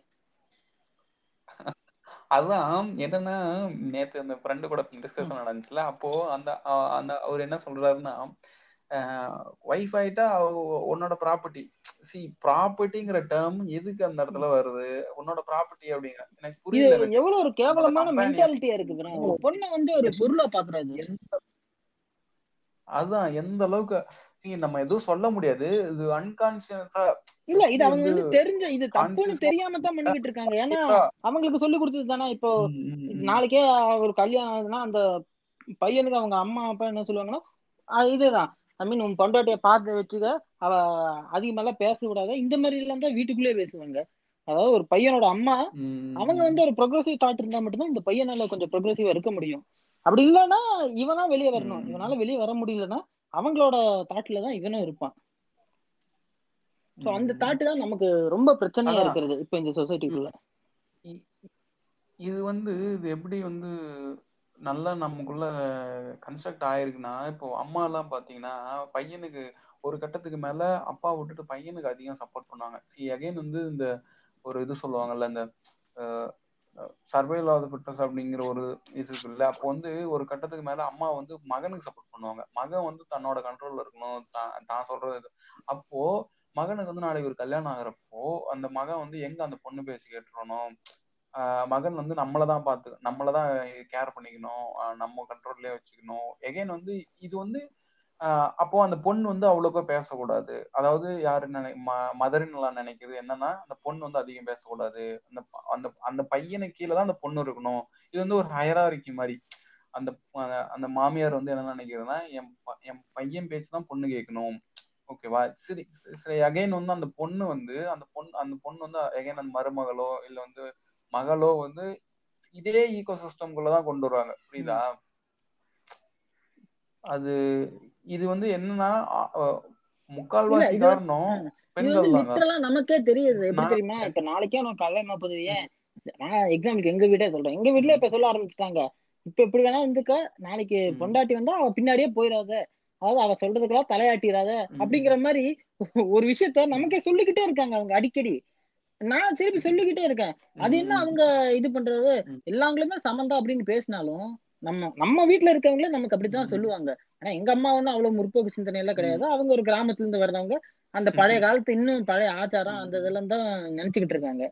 அதான் என்னன்னா நேத்து அந்த ஃப்ரெண்டு கூட டிஸ்கஷன் நடந்துச்சுல அப்போ அந்த அந்த அவர் என்ன சொல்றாருன்னா ஒய்ஃப் ஆயிட்டா உன்னோட ப்ராப்பர்ட்டி சி ப்ராப்பர்ட்டிங்கிற டேர்ம் எதுக்கு அந்த இடத்துல வருது? உன்னோட ப்ராப்பர்ட்டி அப்படிங்கிற எனக்கு புரியல எவ்வளவு ஒரு கேவலமான மென்டாலிட்டியா இருக்கு பொண்ணை வந்து ஒரு பொருளா பாக்குறது. அதான் எந்த அளவுக்கு நம்ம எதுவும் சொல்ல முடியாது. இது அன்கான்சியஸா இல்ல இது அவங்க வந்து தெரிஞ்ச இது தப்புன்னு தெரியாம தான் பண்ணிக்கிட்டு இருக்காங்க. ஏன்னா அவங்களுக்கு சொல்லி கொடுத்தது தானே. இப்போ நாளைக்கு ஒரு கல்யாணம் ஆகுதுன்னா அந்த பையனுக்கு அவங்க அம்மா அப்பா என்ன சொல்லுவாங்கன்னா "ஆ, இதுதான். ஐ மீன் உன் பொண்டாட்டிய பார்த்து வச்சுக்க அவ அதிகமெல்லாம் பேச விடாத இந்த மாதிரி எல்லாம் தான் வீட்டுக்குள்ளேயே பேசுவாங்க. அதாவது ஒரு பையனோட அம்மா அவங்க வந்து ஒரு ப்ரொக்ரெசிவ் தாட் இருந்தா மட்டும்தான் இந்த பையனால கொஞ்சம் ப்ரொக்ரெசிவா இருக்க முடியும். அப்படி இல்லைன்னா இவனா வெளியே வரணும். இவனால வெளியே வர முடியலன்னா அவங்களோட தாட்ல தான் இவனும் இருப்பான். சோ அந்த தாட்டு தான் நமக்கு ரொம்ப பிரச்சனையா. இருக்கிறது இப்ப இந்த சொசைட்டிக்குள்ள இது வந்து இது எப்படி வந்து நல்லா நமக்குள்ள கன்ஸ்ட்ரக்ட் ஆயிருக்குன்னா இப்போ அம்மா எல்லாம் பாத்தீங்கன்னா பையனுக்கு ஒரு கட்டத்துக்கு மேல அப்பா விட்டுட்டு பையனுக்கு அதிகம் சப்போர்ட் பண்ணுவாங்க. சி அகைன் வந்து இந்த ஒரு இது சொல்லுவாங்கல்ல இந்த சர்வைவல் ஆஃப் ஃபிட்னஸ் அப்படிங்கிற ஒரு இது இருக்குல்ல. அப்போ வந்து ஒரு கட்டத்துக்கு மேல அம்மா வந்து மகனுக்கு சப்போர்ட் பண்ணுவாங்க. மகன் வந்து தன்னோட கண்ட்ரோல்ல இருக்கணும். தான் தான் சொல்றது அப்போ மகனுக்கு வந்து நாளைக்கு ஒரு கல்யாணம் ஆகுறப்போ அந்த மகன் வந்து எங்க அந்த பொண்ணு பேசி கேட்டுறணும்? ஆஹ் மகன் வந்து நம்மளை தான் பார்த்து நம்மளை தான் கேர் பண்ணிக்கணும். நம்ம கண்ட்ரோல்லே வச்சுக்கணும். எகைன் வந்து இது வந்து அப்போ அந்த பொண்ணு வந்து அவ்வளோக்கா பேசக்கூடாது. அதாவது யாரு நினை மதர்லாம் நினைக்கிறது என்னன்னா அந்த பொண்ணு வந்து அதிகம் பேசக்கூடாது. அந்த அந்த அந்த பையனுக்கு கீழே தான் அந்த பொண்ணு இருக்கணும். இது வந்து ஒரு ஹயராரிக்கி மாதிரி. அந்த அந்த மாமியார் வந்து என்ன நினைக்கிறதுன்னா என் என் பையன் பேச்சு தான் பொண்ணு கேட்கணும். ஓகேவா சரி சரி அகைன் வந்து அந்த பொண்ணு வந்து அந்த பொண்ணு அந்த பொண்ணு வந்து அகைன் அந்த மருமகளோ இல்ல வந்து மகளோ வந்து இதே ஈகோ சிஸ்டம்குள்ளதான் கொண்டு வருவாங்க. புரியுதா? அது இது வந்து என்னன்னா முக்கால்வாசி காரணம் பெண்கள் நமக்கே தெரியுது. எப்படி தெரியுமா? இப்ப நாளைக்கே நான் கல்யாணம் ஏன் நான் எக்ஸாம்பிளுக்கு எங்க வீட்டே சொல்றேன். எங்க வீட்லயே இப்ப சொல்ல ஆரம்பிச்சுட்டாங்க. இப்ப எப்படி வேணா இருந்துக்க நாளைக்கு. பொண்டாட்டி வந்தா அவ பின்னாடியே போயிடாத. அதாவது அவ சொல்றதுக்கெல்லாம் தலையாட்டிடாத. அப்படிங்கிற மாதிரி ஒரு விஷயத்த நமக்கே சொல்லிக்கிட்டே இருக்காங்க அவங்க அடிக்கடி. நான் திருப்பி சொல்லிக்கிட்டே இருக்கேன். அது என்ன. அவங்க இது பண்றது. எல்லாங்களுமே சமந்தா அப்படின்னு பேசினாலும் நம்ம நம்ம வீட்ல இருக்கவங்களே நமக்கு அப்படித்தான். சொல்லுவாங்க. ஆனா எங்க அம்மா ஒன்றும் அவ்வளவு முற்போக்கு சிந்தனை எல்லாம் கிடையாது அவங்க ஒரு கிராமத்துல இருந்து வர்றவங்க அந்த பழைய காலத்து இன்னும் பழைய ஆச்சாரம் அந்த இதெல்லாம் தான் நினைச்சுக்கிட்டு இருக்காங்க.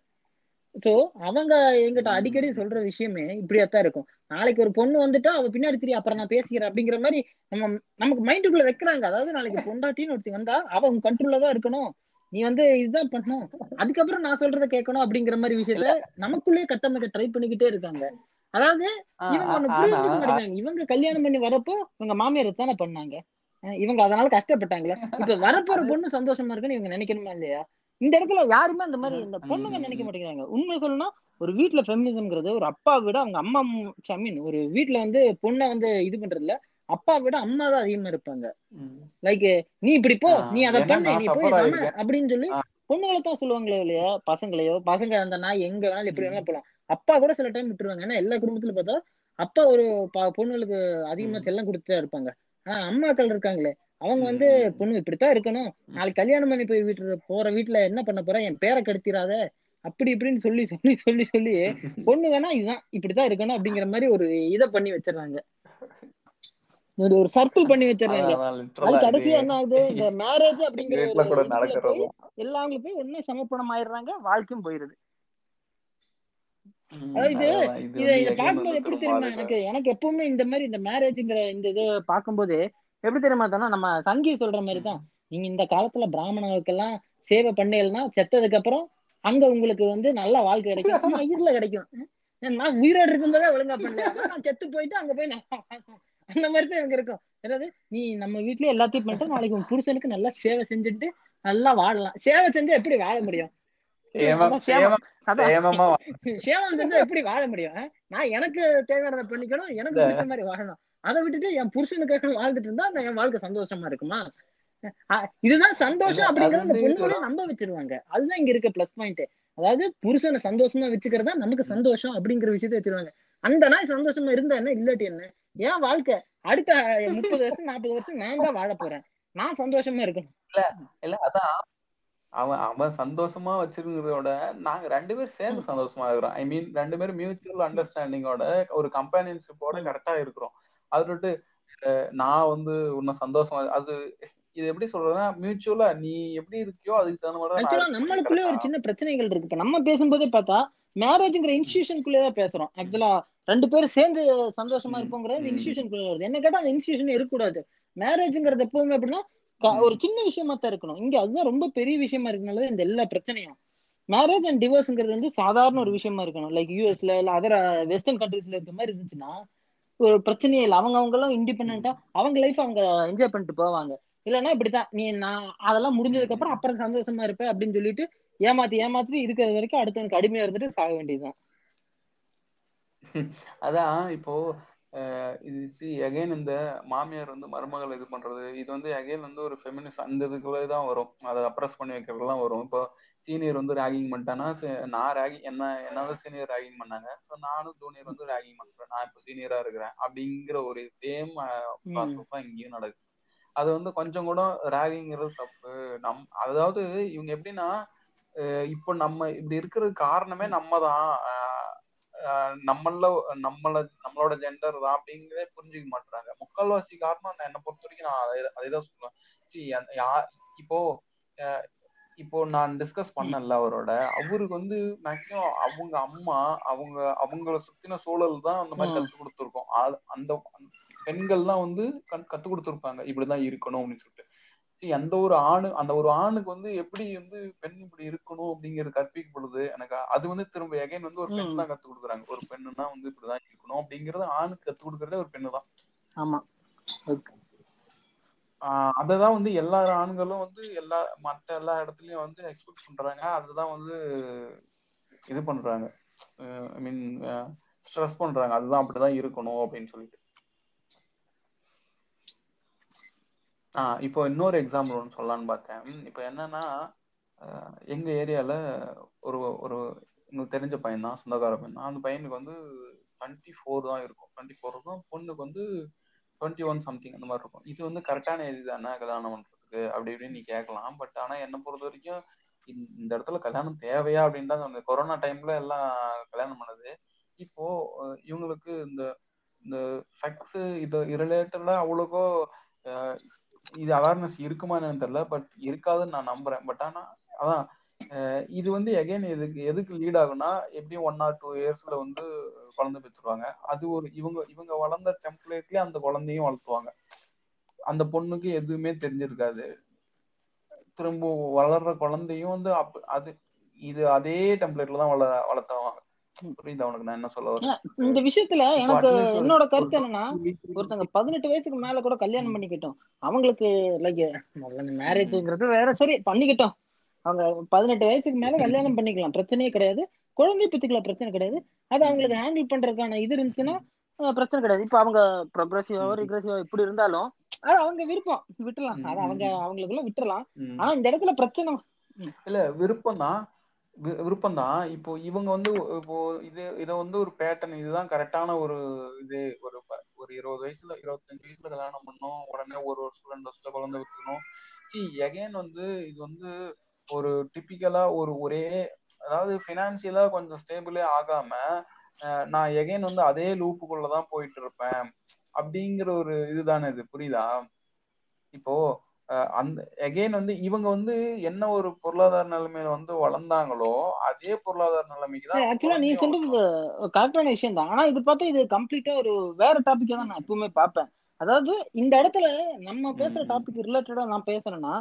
சோ அவங்க எங்கிட்ட. அடிக்கடி சொல்ற விஷயமே இப்படியாத்தான் இருக்கும். நாளைக்கு ஒரு பொண்ணு வந்துட்டா அவ பின்னாடி திரி அப்புறம் நான் பேசிக்கிறேன் அப்படிங்கிற மாதிரி நம்ம நமக்கு மைண்டுக்குள்ள வைக்கிறாங்க. அதாவது நாளைக்கு பொண்டாட்டின்னு ஒருத்தி வந்தா அவ உன் கண்ட்ரோல்ல தான் இருக்கணும். நீ வந்து இதுதான் பண்ணணும். அதுக்கப்புறம் நான் சொல்றத கேட்கணும் அப்படிங்கிற மாதிரி விஷயத்த நமக்குள்ளேயே கட்டமைக்க ட்ரை பண்ணிக்கிட்டே இருக்காங்க. அதாவது இவங்க ஒண்ணு ஆனா புரிஞ்சுக்க மாட்டேங்கிறாங்க இவங்க கல்யாணம் பண்ணி வரப்போ இவங்க மாமியார் தானே பண்ணாங்க இவங்க அதனால கஷ்டப்பட்டாங்களே இப்ப வரப்போற பொண்ணு சந்தோஷமா இருக்குன்னு இவங்க நினைக்கணுமா இல்லையா இந்த இடத்துல யாருமே அந்த மாதிரி இந்த பொண்ணுங்க. நினைக்க மாட்டேங்கிறாங்க உண்மை சொல்லணும்னா ஒரு வீட்டுல ஃபெமினிசம்ங்கிறது ஒரு அப்பா விட அவங்க அம்மா ஐ மீன் ஒரு வீட்டுல வந்து பொண்ணை வந்து இது பண்றதுல அப்பா விட அம்மா தான் அதிகமா இருப்பாங்க. லைக் நீ இப்படி போ நீ அதை பண்ணு நீ போய். அப்படின்னு சொல்லி ஆ. பொண்ணுகளை தான் சொல்லுவாங்களே இல்லையா பசங்களையோ பசங்க அந்த நாய் எங்க வேணாலும் எப்படி வேணாலும் போலாம் அப்பா கூட சில டைம் விட்டுருவாங்க. ஏன்னா எல்லா குடும்பத்துல பார்த்தா அப்பா ஒரு பொண்ணுகளுக்கு அதிகமா. செல்லம் கொடுத்துட்டே இருப்பாங்க. ஆனா அம்மாக்கள் இருக்காங்களே அவங்க வந்து. பொண்ணு இப்படித்தான் இருக்கணும். நாளைக்கு கல்யாணம் பண்ணி போய் வீட்டு போற வீட்டுல என்ன பண்ண போற? என் பேரை கெடுத்திராத. அப்படி இப்படின்னு சொல்லி சொல்லி சொல்லி சொல்லி பொண்ணு வேணா இதுதான் இப்படித்தான் இருக்கணும் அப்படிங்கிற மாதிரி ஒரு இதை பண்ணி வச்சிடறாங்க. ஒரு சர்க்கிள் பண்ணி literal அது கடைசியா என்ன ஆகுது? இந்த மேரேஜ் அப்படிங்கிற இதுல நடக்கிறது போய் ஒண்ணு சமப்பணம் ஆயிடுறாங்க வாழ்க்கையும் போயிருது. இது அதான், இது இத பார்க்கும்போது எப்படி தெரியுமா எனக்கு? எனக்கு எப்பவுமே இந்த மாதிரி இந்த மேரேஜ்ங்கிற இந்த இது பார்க்கும்போது எப்படி தெரியுமா தானே நம்ம சங்கி சொல்ற மாதிரி தான். நீங்க இந்த காலத்துல பிராமணர்களுக்கெல்லாம் சேவை பண்ணலைன்னா செத்ததுக்கு அப்புறம் அங்க உங்களுக்கு வந்து நல்ல வாழ்க்கை கிடைக்கும். இருள கிடைக்கும். நான் உயிரோடு இருக்கும்போதே ஒழுங்கா பண்ணல. நான் செத்து போயிட்டு அங்க போய் அந்த மாதிரி தான் எனக்கு இருக்கும். அதாவது நீ நம்ம வீட்லயே எல்லாத்தையும் பண்ணிட்டு நாளைக்கு உன் புருஷனுக்கு நல்லா சேவை செஞ்சுட்டு நல்லா வாழலாம். சேவை செஞ்சா எப்படி வாழ முடியும்? சேமம். செஞ்சா எப்படி வாழ முடியும்? நான் எனக்கு தேவையானதை பண்ணிக்கணும் எனக்கு இல்ல. பிடிச்ச மாதிரி வாழணும். அதை விட்டுட்டு என் புருஷனுக்காக வாழ்ந்துட்டு இருந்தா அந்த என் வாழ்க்கை சந்தோஷமா இருக்குமா? இதுதான் சந்தோஷம் இல்ல, அப்படிங்கறத அந்த வந்து பொண்ணுகளே நம்ப வச்சிருவாங்க. அதுதான் இங்க இருக்க பிளஸ் பாயிண்ட் அதாவது புருஷனை சந்தோஷமா வச்சுக்கிறதா நமக்கு சந்தோஷம் அப்படிங்கிற விஷயத்த வச்சிருவாங்க. அந்த நாள் சந்தோஷமா இருந்தா என்ன இல்லாட்டி என்ன? ஏன் வாழ்க்கை அடுத்த முப்பது வருஷம் நாற்பது வருஷம் நான் தான் வாழ போறேன். நான் சந்தோஷமா இருக்கணும். இல்ல அதான் அவன் அவன் சந்தோஷமா வச்சிருக்கிறதோட நாங்க ரெண்டு பேரும் சேர்ந்து சந்தோஷமா இருக்கிறோம் ஐ மீன் ரெண்டு பேரும் மியூச்சுவல் அண்டர்ஸ்டாண்டிங்கோட ஒரு கம்பேனியன்ஷிப்போட கரெக்டா இருக்கிறோம் அது விட்டு நான் வந்து உன்னை சந்தோஷமா அது இது எப்படி சொல்றதுன்னா மியூச்சுவலா நீ எப்படி இருக்கியோ அதுக்கு தகுந்த மாதிரி. நம்மளுக்குள்ளே ஒரு? சின்ன பிரச்சனைகள் இருக்கு இப்ப நம்ம பேசும்போதே பார்த்தா மேரேஜ்ங்கிற இன்ஸ்டியூஷனுக்குள்ளே தான் பேசுறோம் ஆக்சுவலா ரெண்டு பேரும் சேர்ந்து சந்தோஷமா இருப்போங்கிறது. இன்ஸ்டியூஷனுக்குள்ள வருது என்ன கேட்டா அந்த இன்ஸ்டியூஷன் இருக்கக்கூடாது மேரேஜ்ங்கிறது எப்பவுமே எப்படின்னா ம். ஒரு சின்ன விஷயமா தான் இருக்கணும். இங்க அதுதான் ரொம்ப பெரிய விஷயமா இருக்கனால இந்த எல்லா பிரச்சனையும். மேரேஜ் அண்ட் டிவோர்ஸ்ங்கிறது வந்து சாதாரண ஒரு விஷயமா இருக்கணும். லைக் யூஎஸ்ல இல்ல அதர் வெஸ்டர்ன் கண்ட்ரீஸ்ல இருக்க மாதிரி இருந்துச்சுன்னா ஒரு பிரச்சனையே இல்லை. அவங்க அவங்க எல்லாம் இண்டிபெண்டா அவங்க லைஃப் அவங்க என்ஜாய் பண்ணிட்டு போவாங்க. இல்லைன்னா இப்படித்தான். நீ நான் அதெல்லாம் முடிஞ்சதுக்கு அப்புறம் அப்புறம் சந்தோஷமா இருப்பேன் அப்படின்னு சொல்லிட்டு ஏமாத்தி ஏமாத்தி இருக்கிறது வரைக்கும் அடுத்தவனுக்கு அடிமையா இருந்துட்டு சாக வேண்டியதுதான். அதான் இப்போ இது சி அகைன் இந்த மாமியார் வந்து மருமகள் இது பண்றது இது வந்து அகைன் வந்து ஒரு ஃபெமினிஸ்ட் அந்த இதுக்குள்ளே தான் வரும். அதை அப்ரஸ் பண்ணி வைக்கிறதுலாம் வரும். இப்போ சீனியர் வந்து ரேகிங் பண்ணிட்டானா சே- நான் ரேகிங் என்ன என்ன சீனியர் ரேகிங் பண்ணாங்க. ஸோ நானும் ஜூனியர் வந்து ரேகிங் பண்றேன். நான் இப்போ சீனியரா இருக்கிறேன். அப்படிங்கிற ஒரு சேம் ப்ராசஸ் தான் இங்கேயும் நடக்குது. அது வந்து கொஞ்சம் கூட ரேகிங்கிறது தப்பு. நம் அதாவது இவங்க எப்படின்னா இப்போ நம்ம இப்படி இருக்கிறதுக்கு காரணமே நம்ம தான். நம்மள நம்மள நம்மளோட ஜெண்டர் தான் அப்படிங்கிறதே புரிஞ்சுக்க மாட்டாங்க முக்கால்வாசி காரணம் நான் என்னை பொறுத்த வரைக்கும் நான் அதை அதைதான் சொல்லுவேன். சி இப்போ அஹ் இப்போ நான் டிஸ்கஸ் பண்ணல அவரோட. அவருக்கு வந்து மேக்சிமம் அவங்க அம்மா அவங்க அவங்கள சுத்தின சூழல் தான் அந்த மாதிரி. கத்து கொடுத்துருக்கோம். அந்த பெண்கள் தான் வந்து கத்- கத்து கொடுத்துருப்பாங்க. இப்படிதான் இருக்கணும் அப்படின்னு சொல்லிட்டு. அந்த ஒரு ஆணு அந்த ஒரு ஆணுக்கு வந்து எப்படி வந்து பெண் இப்படி இருக்கணும் அப்படிங்கிறது கற்பிக்கப்படுது எனக்கு அது வந்து திரும்ப எகைன் வந்து ஒரு பெண். தான் கத்து கொடுக்குறாங்க. ஒரு பெண்ணுன்னா வந்து இப்படிதான் இருக்கணும் அப்படிங்கறது ஆணுக்கு கத்து கொடுக்கறதே ஒரு பெண்ணு தான் ஆமா ஆஹ் அததான் வந்து எல்லா ஆண்களும் வந்து எல்லா மத்த எல்லா இடத்துலயும் வந்து எக்ஸ்பெக்ட் பண்றாங்க. அதுதான் வந்து இது பண்றாங்க. ஐ மீன் ஸ்ட்ரெஸ் பண்றாங்க. அதுதான் அப்படிதான் இருக்கணும் அப்படின்னு சொல்லிட்டு. ஆஹ் இப்போ இன்னொரு எக்ஸாம்பிள் ஒன்று சொல்லலாம்னு பார்த்தேன். இப்போ என்னன்னா எங்க ஏரியால ஒரு ஒரு எங்களுக்கு தெரிஞ்ச பையன் தான் சொந்தக்கார பையன் தான். அந்த பையனுக்கு வந்து டுவெண்ட்டி ஃபோர் தான் இருக்கும். டுவெண்ட்டி ஃபோர் இருக்கும். பொண்ணுக்கு வந்து டுவெண்ட்டி ஒன் சம்திங் அந்த மாதிரி இருக்கும். இது வந்து கரெக்டான ஏஜ் தானே கல்யாணம் பண்றதுக்கு? அப்படி இப்படின்னு நீ கேட்கலாம். பட் ஆனா என்னை பொறுத்த வரைக்கும் இந்த இடத்துல கல்யாணம் தேவையா அப்படின்னு தான் கொரோனா டைம்ல எல்லாம் கல்யாணம் பண்ணது. இப்போ இவங்களுக்கு இந்த இந்த செக்ஸ் இது ரிலேட்டடா அவ்வளோக்கோ இது அவேர்னஸ் இருக்குமா என்னன்னு தெரியல பட் இருக்காதுன்னு நான் நம்புறேன். பட் ஆனா அதான் அஹ், இது வந்து எகைன் எதுக்கு எதுக்கு லீட் ஆகும்னா எப்படியும் ஒன் ஆர் டூ இயர்ஸ்ல வந்து குழந்தை பெற்றுருவாங்க. அது ஒரு இவங்க இவங்க வளர்ந்த டெம்ப்ளேட்லயே அந்த குழந்தையும் வளர்த்துவாங்க. அந்த பொண்ணுக்கு எதுவுமே தெரிஞ்சிருக்காது. திரும்ப வளர்ற குழந்தையும் வந்து அப் அது இது அதே டெம்ப்ளேட்ல தான் வள வளர்த்துவாங்க. புரியுதா. உனக்கு நான் என்ன சொல்ல வரேன்? இந்த விஷயத்துல எனக்கு என்னோட கருத்து என்னன்னா ஒருத்தங்க பதினெட்டு வயசுக்கு மேல கூட கல்யாணம் பண்ணிக்கிட்டோம். அவங்களுக்கு லைக் மேரேஜ்ங்கிறது வேற. சரி பண்ணிக்கிட்டோம். அவங்க பதினெட்டு வயசுக்கு மேல கல்யாணம் பண்ணிக்கலாம். பிரச்சனையே கிடையாது. குழந்தை பெத்துக்கலாம் பிரச்சனை கிடையாது. அது அவங்களுக்கு ஹேண்டில் பண்றதுக்கான இது இருந்துச்சுன்னா பிரச்சனை கிடையாது. இப்ப அவங்க ப்ரொக்ரெசிவோ ரிக்ரெசிவோ இப்படி இருந்தாலும் அது அவங்க விருப்பம். விட்டுலாம் அது அவங்க அவங்களுக்குள்ள விட்டுறலாம். ம். ஆனா இந்த இடத்துல பிரச்சனை இல்ல விருப்பம் தான் விருப்பம் தான் இப்போ இவங்க வந்து இப்போ இது இதை வந்து ஒரு பேட்டர்ன் இதுதான் கரெக்டான ஒரு இது ஒரு ப- ஒரு இருபது வயசுல இருபத்தஞ்சு வயசுல கல்யாணம் பண்ணும். உடனே ஒரு வருஷம் ரெண்டு வருஷத்துல குழந்தை வைக்கணும் சி எகைன் வந்து இது வந்து ஒரு டிப்பிக்கலா ஒரு ஒரே அதாவது பினான்சியலா கொஞ்சம் ஸ்டேபிளே ஆகாம நான் எகைன் வந்து அதே லூப்புக்குள்ளதான் போயிட்டு இருப்பேன். அப்படிங்கிற ஒரு இதுதானே இது புரியுதா? இப்போ அந்த எகைன் வந்து இவங்க வந்து என்ன ஒரு பொருளாதார நிலைமையில வந்து வளர்ந்தாங்களோ அதே பொருளாதார நிலைமைக்கு தான் ஆக்சுவலா நீ சொல்றது. கரெக்டான விஷயம் தான் ஆனா இது பார்த்தா இது கம்ப்ளீட்டா ஒரு வேற டாபிக்கா தான் நான் எப்பவுமே பார்ப்பேன் அதாவது இந்த இடத்துல நம்ம பேசுற. டாபிக் ரிலேட்டடா நான் பேசுறேன்னா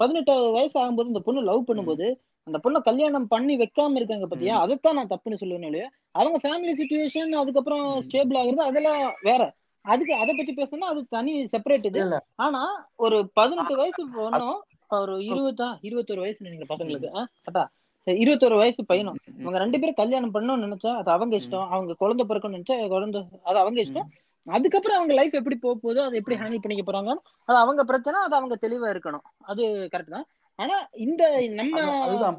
பதினெட்டு வயசு ஆகும்போது இந்த பொண்ணு லவ் பண்ணும்போது அந்த பொண்ணை கல்யாணம் பண்ணி வைக்காம இருக்காங்க பாத்தியா அதைத்தான் நான் தப்புன்னு சொல்லுவேன் இல்லையா அவங்க ஃபேமிலி சுச்சுவேஷன் அதுக்கப்புறம். ஸ்டேபிள் ஆகுறது அதெல்லாம் வேற அதுக்கு அதை பத்தி பேசணும்னா அது தனி செப்பரேட் இது. ஆனா ஒரு பதினெட்டு வயசு பொண்ணும் ஒரு இருபத்தா இருபத்தொரு வயசு நினைக்கிறேன் பசங்களுக்கு. சரி, இருபத்தொரு வயசு பையனும். இவங்க ரெண்டு பேரும் கல்யாணம் பண்ணணும்னு நினைச்சா அது அவங்க இஷ்டம். அவங்க குழந்தை பிறக்கணும்னு நினைச்சா குழந்தை அது அவங்க இஷ்டம். அதுக்கப்புறம் அவங்க லைஃப் எப்படி போக போதோ அதை எப்படி ஹேண்டில் பண்ணிக்க போறாங்க அது அவங்க பிரச்சனை அது அவங்க தெளிவா இருக்கணும். அது கரெக்ட் தான். ஆனா இந்த நம்ம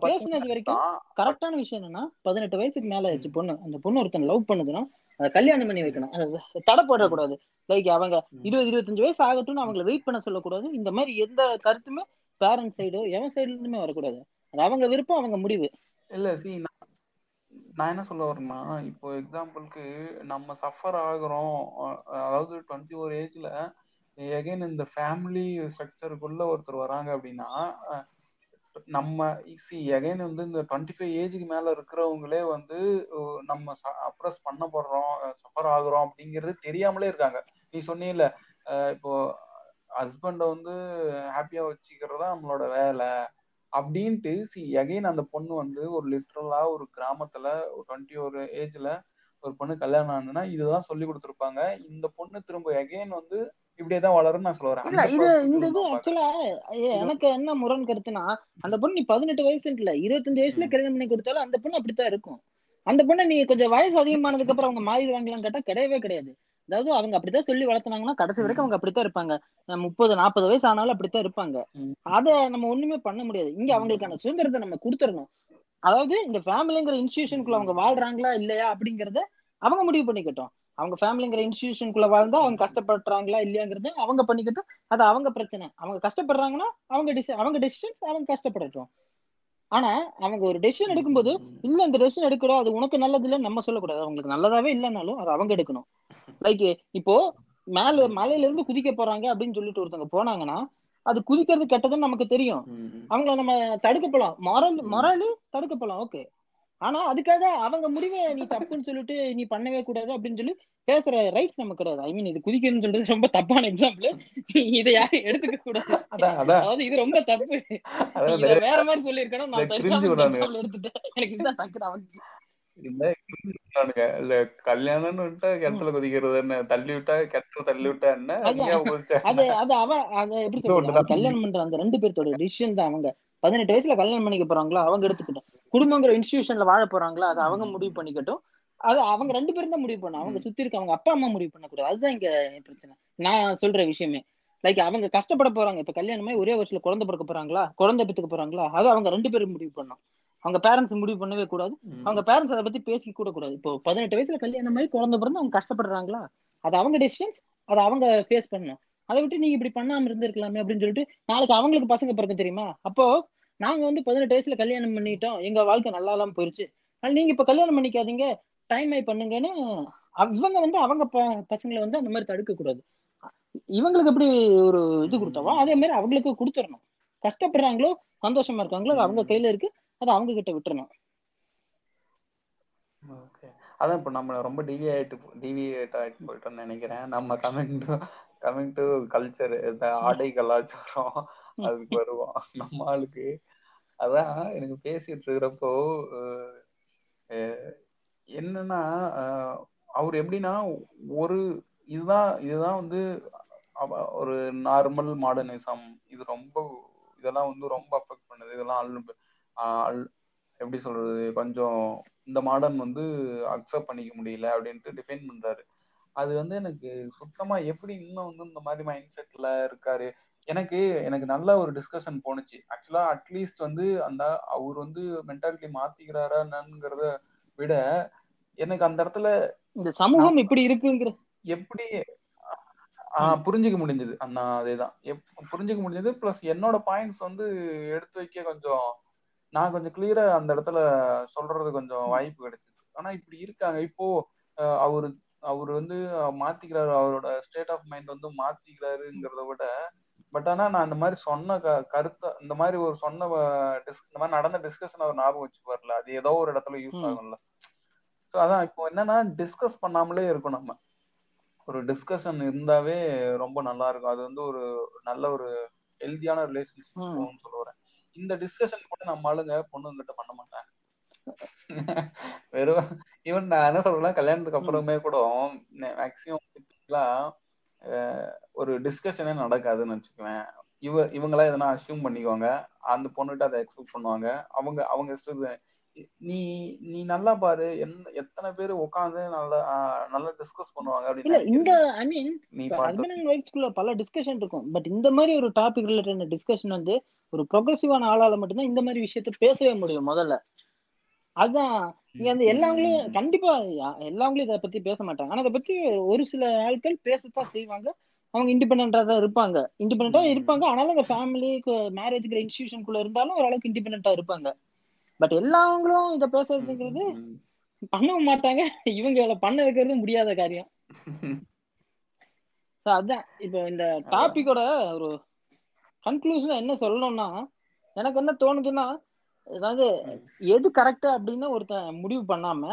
பேசினது வரைக்கும். கரெக்டான விஷயம் என்னன்னா பதினெட்டு வயசுக்கு மேல ஆயிடுச்சு பொண்ணு. அந்த பொண்ணு ஒருத்தன் லவ் பண்ணுதுன்னா கல்யாணம் பண்ணி வைக்கணும். தடை போடக்கூடாது. லைக் அவங்க. இருபது இருபத்தஞ்சு வயசு ஆகட்டும்னு அவங்களை வெயிட் பண்ண சொல்லக்கூடாது. இந்த மாதிரி எந்த கருத்துமே பேரண்ட் சைடு எவன் சைடுல இருந்துமே வரக்கூடாது. அது அவங்க விருப்பம் அவங்க முடிவு. இல்ல சி நான் என்ன சொல்ல வரேன்னா இப்போ எக்ஸாம்பிளுக்கு நம்ம சஃபர் ஆகுறோம். அதாவது டுவெண்ட்டி ஒரு ஏஜ்ல எகைன் இந்த ஃபேமிலி ஸ்ட்ரக்சருக்குள்ள ஒருத்தர் வராங்க அப்படின்னா நம்ம சி எகைன் வந்து இந்த டுவெண்ட்டி ஃபைவ் ஏஜுக்கு மேல இருக்கிறவங்களே வந்து நம்ம அப்ரஸ் பண்ணப்படுறோம் சஃபர் ஆகுறோம் அப்படிங்கிறது தெரியாமலே இருக்காங்க. நீ சொன்னீல இப்போ ஹஸ்பண்டை வந்து ஹாப்பியா வச்சுக்கிறது தான் நம்மளோட வேலை அப்படின்ட்டு சி எகைன் அந்த பொண்ணு வந்து ஒரு லிட்ரலா ஒரு கிராமத்துல ஒரு டுவெண்ட்டி ஒரு ஏஜ்ல ஒரு பொண்ணு கல்யாணம் ஆனதுன்னா இதுதான் சொல்லி கொடுத்துருப்பாங்க. இந்த பொண்ணு திரும்ப எகைன் வந்து இப்படியே தான் வளரும்னு நான் சொல்ல வரேன் இல்ல இது 100% இந்த இது. ஆக்சுவலா எனக்கு என்ன முரண் கருத்துனா அந்த பொண்ணு நீ பதினெட்டு வயசு இல்ல இருபத்தஞ்சு வயசுல. கல்யாணம் பண்ணி கொடுத்தாலும் அந்த பொண்ணு அப்படித்தான் இருக்கும் அந்த பொண்ணை நீ கொஞ்சம் வயசு அதிகமானதுக்கு அப்புறம் அவங்க மாறிடுவாங்களான்னு கேட்டா கிடையவே கிடையாது அதாவது அவங்க அப்படித்தான் சொல்லி வளர்த்துனாங்கன்னா கடைசி வரைக்கும். அவங்க அப்படித்தான் இருப்பாங்க முப்பது நாற்பது வயசு ஆனாலும் அப்படித்தான் இருப்பாங்க. அத நம்ம ஒண்ணுமே பண்ண முடியாது இங்க. அவங்களுக்கான சுதந்திரத்தை நம்ம கொடுத்துடணும் அதாவது இந்த ஃபேமிலிங்கிற இன்ஸ்டிடியூஷனுக்குள்ள அவங்க வாழ்றாங்களா இல்லையா அப்படிங்கறத அவங்க முடிவு பண்ணிக்கட்டும் அவங்க ஃபேமிலிங்கிற இன்ஸ்டிடியூஷனுக்குள்ள வாழ்ந்தா அவங்க கஷ்டப்படுறாங்களா இல்லையாங்கிறத அவங்க பண்ணிக்கட்டும் அது அவங்க பிரச்சனை. அவங்க கஷ்டப்படுறாங்கன்னா அவங்க டிசி அவங்க டெசிஷன்ஸ் அவங்க கஷ்டப்படட்டும் ஆனா அவங்க ஒரு டெசிஷன் எடுக்கும்போது இல்ல இந்த டெசிஷன் எடுக்கணும் அது உனக்கு நல்லது இல்லைன்னு நம்ம சொல்லக்கூடாது. அவங்களுக்கு நல்லதாவே இல்லைனாலும் அது அவங்க எடுக்கணும். லைக் இப்போ மேல மலையில இருந்து குதிக்க போறாங்க அப்படின்னு சொல்லிட்டு ஒருத்தவங்க போனாங்கன்னா அது குதிக்கிறது கெட்டதுன்னு நமக்கு தெரியும். அவங்கள நம்ம தடுக்க போலாம் மொரல் மொரலி தடுக்க போலாம் ஓகே. ஆனா அதுக்காக அவங்க முடிவை நீ தப்புன்னு சொல்லிட்டு நீ பண்ணவே கூடாது அப்படின்னு சொல்லி பேசுற ரைட்ஸ் நமக்கு கிடையாது. ஐ மீன் இது குதிக்கணும்னு சொல்றது ரொம்ப தப்பான எக்ஸாம்பிள் இதை யாரும் எடுத்துக்க கூடாது. அதாவது இது ரொம்ப தப்பு. வேற மாதிரி சொல்லியிருக்கணும். நான் எடுத்துட்டேன். எனக்கு இதுதான் டக்குனு அவனுக்கு. இல்ல கல்யாணம்னு விட்டா கிணத்துல குதிக்கிறது என்ன? தள்ளி விட்டா கிணத்துல தள்ளி விட்டா என்ன? அது? அது அவ அது எப்படி சொல்றது? கல்யாணம் பண்ற அந்த ரெண்டு பேர்த்தோட டிசிஷன் தான் அவங்க. பதினெட்டு வயசுல கல்யாணம் பண்ணிக்க போறாங்களா? அவங்க எடுத்துக்கிட்டோம். குடும்பங்கிற இன்ஸ்டிடியூஷன்ல வாழ போறாங்களா? அது அவங்க முடிவு பண்ணிக்கட்டும். அது அவங்க ரெண்டு பேரும் தான் முடிவு பண்ணணும். அவங்க சுத்தி இருக்க அவங்க அப்பா அம்மா முடிவு பண்ணக்கூடாது. அதுதான் இங்க பிரச்சனை. நான் சொல்ற விஷயமே. லைக் அவங்க கஷ்டப்பட போறாங்க. இப்ப கல்யாணமே ஒரே வருஷத்துல குழந்தை பிறக்க போறாங்களா? குழந்தை பெத்துக்க போறாங்களா? அது அவங்க ரெண்டு பேரும் முடிவு பண்ணணும். அவங்க பேரண்ட்ஸ் முடிவு பண்ணவே கூடாது. அவங்க பேரண்ட்ஸ் அதை பத்தி பேசிக்க கூட கூடாது. இப்போ பதினெட்டு வயசுல கல்யாணம் ஆகி குழந்தை பிறந்து அவங்க கஷ்டப்படுறாங்களா? அது அவங்க டெசிஷன்ஸ் அதை அவங்க ஃபேஸ் பண்ணணும். அதை விட்டு நீங்க இப்படி பண்ணாம இருந்திருக்கலாமே அப்படின்னு சொல்லிட்டு நாளைக்கு அவங்களுக்கு பசங்க பிறக்கும் தெரியுமா? அப்போ நாங்க வந்து பதினெட்டு வயசுல கல்யாணம் பண்ணிட்டோம். எங்க வாழ்க்கை நல்லா இல்லாம போயிருச்சு. அதனால நீங்க இப்ப கல்யாணம் பண்ணிக்காதீங்க. டைம் ஆகி பண்ணுங்கன்னு இவங்க வந்து அவங்க ப- பசங்களை வந்து அந்த மாதிரி தடுக்க கூடாது. இவங்களுக்கு எப்படி ஒரு இது கொடுத்தாவோ அதே மாதிரி அவங்களுக்கு கொடுத்துடணும். கஷ்டப்படுறாங்களோ சந்தோஷமா இருக்காங்களோ அவங்க கையில இருக்கு. அதை அவங்க கிட்ட விட்டுறணும். ஓகே. அதான் இப்போ நம்ம ரொம்ப டிவியேட் டிவியேட் ஆயிட்டு போயிட்டோம்னு நினைக்கிறேன். நம்ம coming to coming to culture இந்த ஆடை கலாச்சாரம் அதுக்கு வருவோம். நம்ம ஆளுக்கு. அதான் எனக்கு பேசிட்டு இருக்கிறப்போ என்னன்னா அவர் எப்படின்னா ஒரு இதுதான் இதுதான் வந்து ஒரு நார்மல் மாடர்னிசம் இது ரொம்ப இதெல்லாம் வந்து ரொம்ப அஃபெக்ட் பண்ணுது. இதெல்லாம் அல் ஆஹ் அல்- எப்படி சொல்றது கொஞ்சம் இந்த மாடர்ன் வந்து அக்செப்ட் பண்ணிக்க முடியல அப்படின்ட்டு டிஃபைன் பண்றாரு. அது வந்து எனக்கு சுத்தமா எப்படி இன்னும் வந்து இந்த மாதிரி மைண்ட் செட்ல இருக்காரு? எனக்கு எனக்கு நல்ல ஒரு டிஸ்கஷன் போணுச்சு. ஆக்சுவலா அட்லீஸ்ட் வந்து அந்த அவர் வந்து மென்டாலிட்டி மாத்திக்கிறாரா என்னங்கிறத விட எனக்கு அந்த இடத்துல இந்த சமூகம் இப்படி இருக்குங்கிற எப்படி ஆஹ் புரிஞ்சுக்க முடிஞ்சது. அந்த அதேதான். புரிஞ்சுக்க முடிஞ்சது. பிளஸ் என்னோட பாயிண்ட்ஸ் வந்து எடுத்து வைக்க கொஞ்சம் நான் கொஞ்சம் கிளியரா அந்த இடத்துல சொல்றது கொஞ்சம் வாய்ப்பு கிடைச்சது. ஆனா இப்படி இருக்காங்க. இப்போ அவரு அவர் வந்து மாத்திக்கிறாரு. அவரோட ஸ்டேட் ஆஃப் மைண்ட் வந்து மாத்திக்கிறாருங்கிறத விட பட் ஆனா நான் இந்த மாதிரி சொன்ன க கருத்தை இந்த மாதிரி ஒரு சொன்ன dis- இந்த மாதிரி நடந்த டிஸ்கஷன் அவர் ஞாபகம் வச்சு வரல. அது ஏதோ ஒரு இடத்துல யூஸ். ஆகும்ல. ஸோ அதான் இப்போ என்னன்னா டிஸ்கஸ் பண்ணாமலே இருக்கும் நம்ம. ஒரு டிஸ்கஷன் இருந்தாவே ரொம்ப நல்லா இருக்கும். அது வந்து ஒரு நல்ல ஒரு ஹெல்தியான ரிலேஷன்ஷிப் ம். போகும்னு சொல்ல வரேன். இந்த டிஸ்கஷன் கூட நம்ம ஆளுங்க பொண்ணுங்கிட்ட பண்ண மாட்டாங்க. வெறும் ஈவன் நான் என்ன சொல்றேன் கல்யாணத்துக்கு அப்புறமே கூட மேக்சிமம் ஒரு டிஸ்கஷனே நடக்காதுன்னு வச்சுக்குவேன் இவ இவங்களா எதனா அசியூம் பண்ணிக்குவாங்க. அந்த பொண்ணுகிட்ட அதை எக்ஸ்பெக்ட் பண்ணுவாங்க. அவங்க அவங்க நீ நீ நல்லா பாரு. எத்தனை பேர் உட்காந்து நல்லா நல்லா டிஸ்கஸ் பண்ணுவாங்க? அப்படின்னு இந்த ஐ மீன் நீ ஹஸ்பண்ட் பல டிஸ்கஷன் இருக்கும். பட் இந்த மாதிரி ஒரு டாபிக் ரிலேட்டட் டிஸ்கஷன் வந்து ஒரு ப்ரொக்ரெசிவான ஆளால மட்டும்தான் இந்த மாதிரி விஷயத்த பேசவே முடியும் முதல்ல. அதான் இங்க வந்து எல்லாவங்களும் கண்டிப்பா எல்லாவங்களும் இதை பத்தி பேச மாட்டாங்க. ஆனா இதை பத்தி ஒரு சில ஆட்கள் பேசத்தான் செய்வாங்க. அவங்க இண்டிபெண்டா தான் இருப்பாங்க. இண்டிபெண்டா. இருப்பாங்க. ஆனாலும் அந்த ஃபேமிலி மேரேஜ்ங்கிற இன்ஸ்டிடியூஷனுக்குள்ள இருந்தாலும் ஓரளவுக்கு இண்டிபெண்டா இருப்பாங்க. பட் எல்லாவங்களும் இதை பேசுறதுங்கிறது பண்ணவும் மாட்டாங்க. இவங்க பண்ண வைக்கிறது முடியாத காரியம். அதான். இப்போ இந்த டாபிக்கோட ஒரு கன்க்ளூஷன் என்ன சொல்லணும்னா எனக்கு என்ன தோணுதுன்னா அதாவது எது கரெக்ட் அப்படின்னு ஒருத்தன் முடிவு பண்ணாம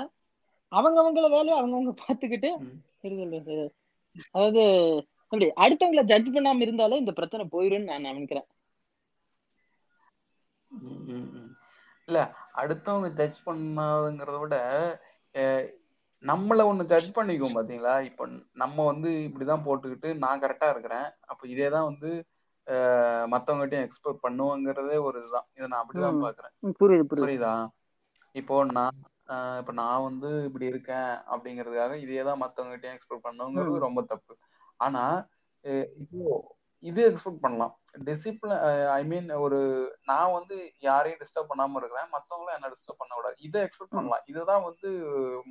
அவங்கவங்கள வேலையை அவங்கவங்க பார்த்துக்கிட்டு அதாவது எப்படி அடுத்தவங்கள ஜட்ஜ் பண்ணாம இருந்தாலே இந்த பிரச்சனை போயிரும்னு நான் நினைக்கிறேன். இல்ல அடுத்தவங்க ஜட்ஜ் பண்ணாதுங்கிறத விட நம்மள ஒண்ணு ஜட்ஜ் பண்ணிக்குவோம் பாத்தீங்களா? இப்ப நம்ம வந்து இப்படிதான் போட்டுக்கிட்டு நான் கரெக்டா இருக்கிறேன். அப்ப இதேதான் வந்து மத்தவங்ககிட்டயும் எக்ஸ்பெக்ட் பண்ணுவோங்கிறதே ஒரு இதுதான். இதை நான் அப்படிதான். பாக்குறேன். புரியுது புரியுது. இப்போ நான் இப்ப நான் வந்து இப்படி இருக்கேன் அப்படிங்கிறதுக்காக இதேதான் மத்தவங்ககிட்டயும் எக்ஸ்பெக்ட் பண்ணுங்கிறது. ரொம்ப தப்பு. ஆனா இப்போ இது எக்ஸ்பெக்ட் பண்ணலாம். டிசிப்ளின் ஐ மீன் ஒரு நான் வந்து யாரையும் டிஸ்டர்ப் பண்ணாம இருக்கிறேன். மத்தவங்களும் என்ன டிஸ்டர்ப் பண்ண கூடாது இதை எக்ஸ்பெக்ட் ம். பண்ணலாம். இதுதான் வந்து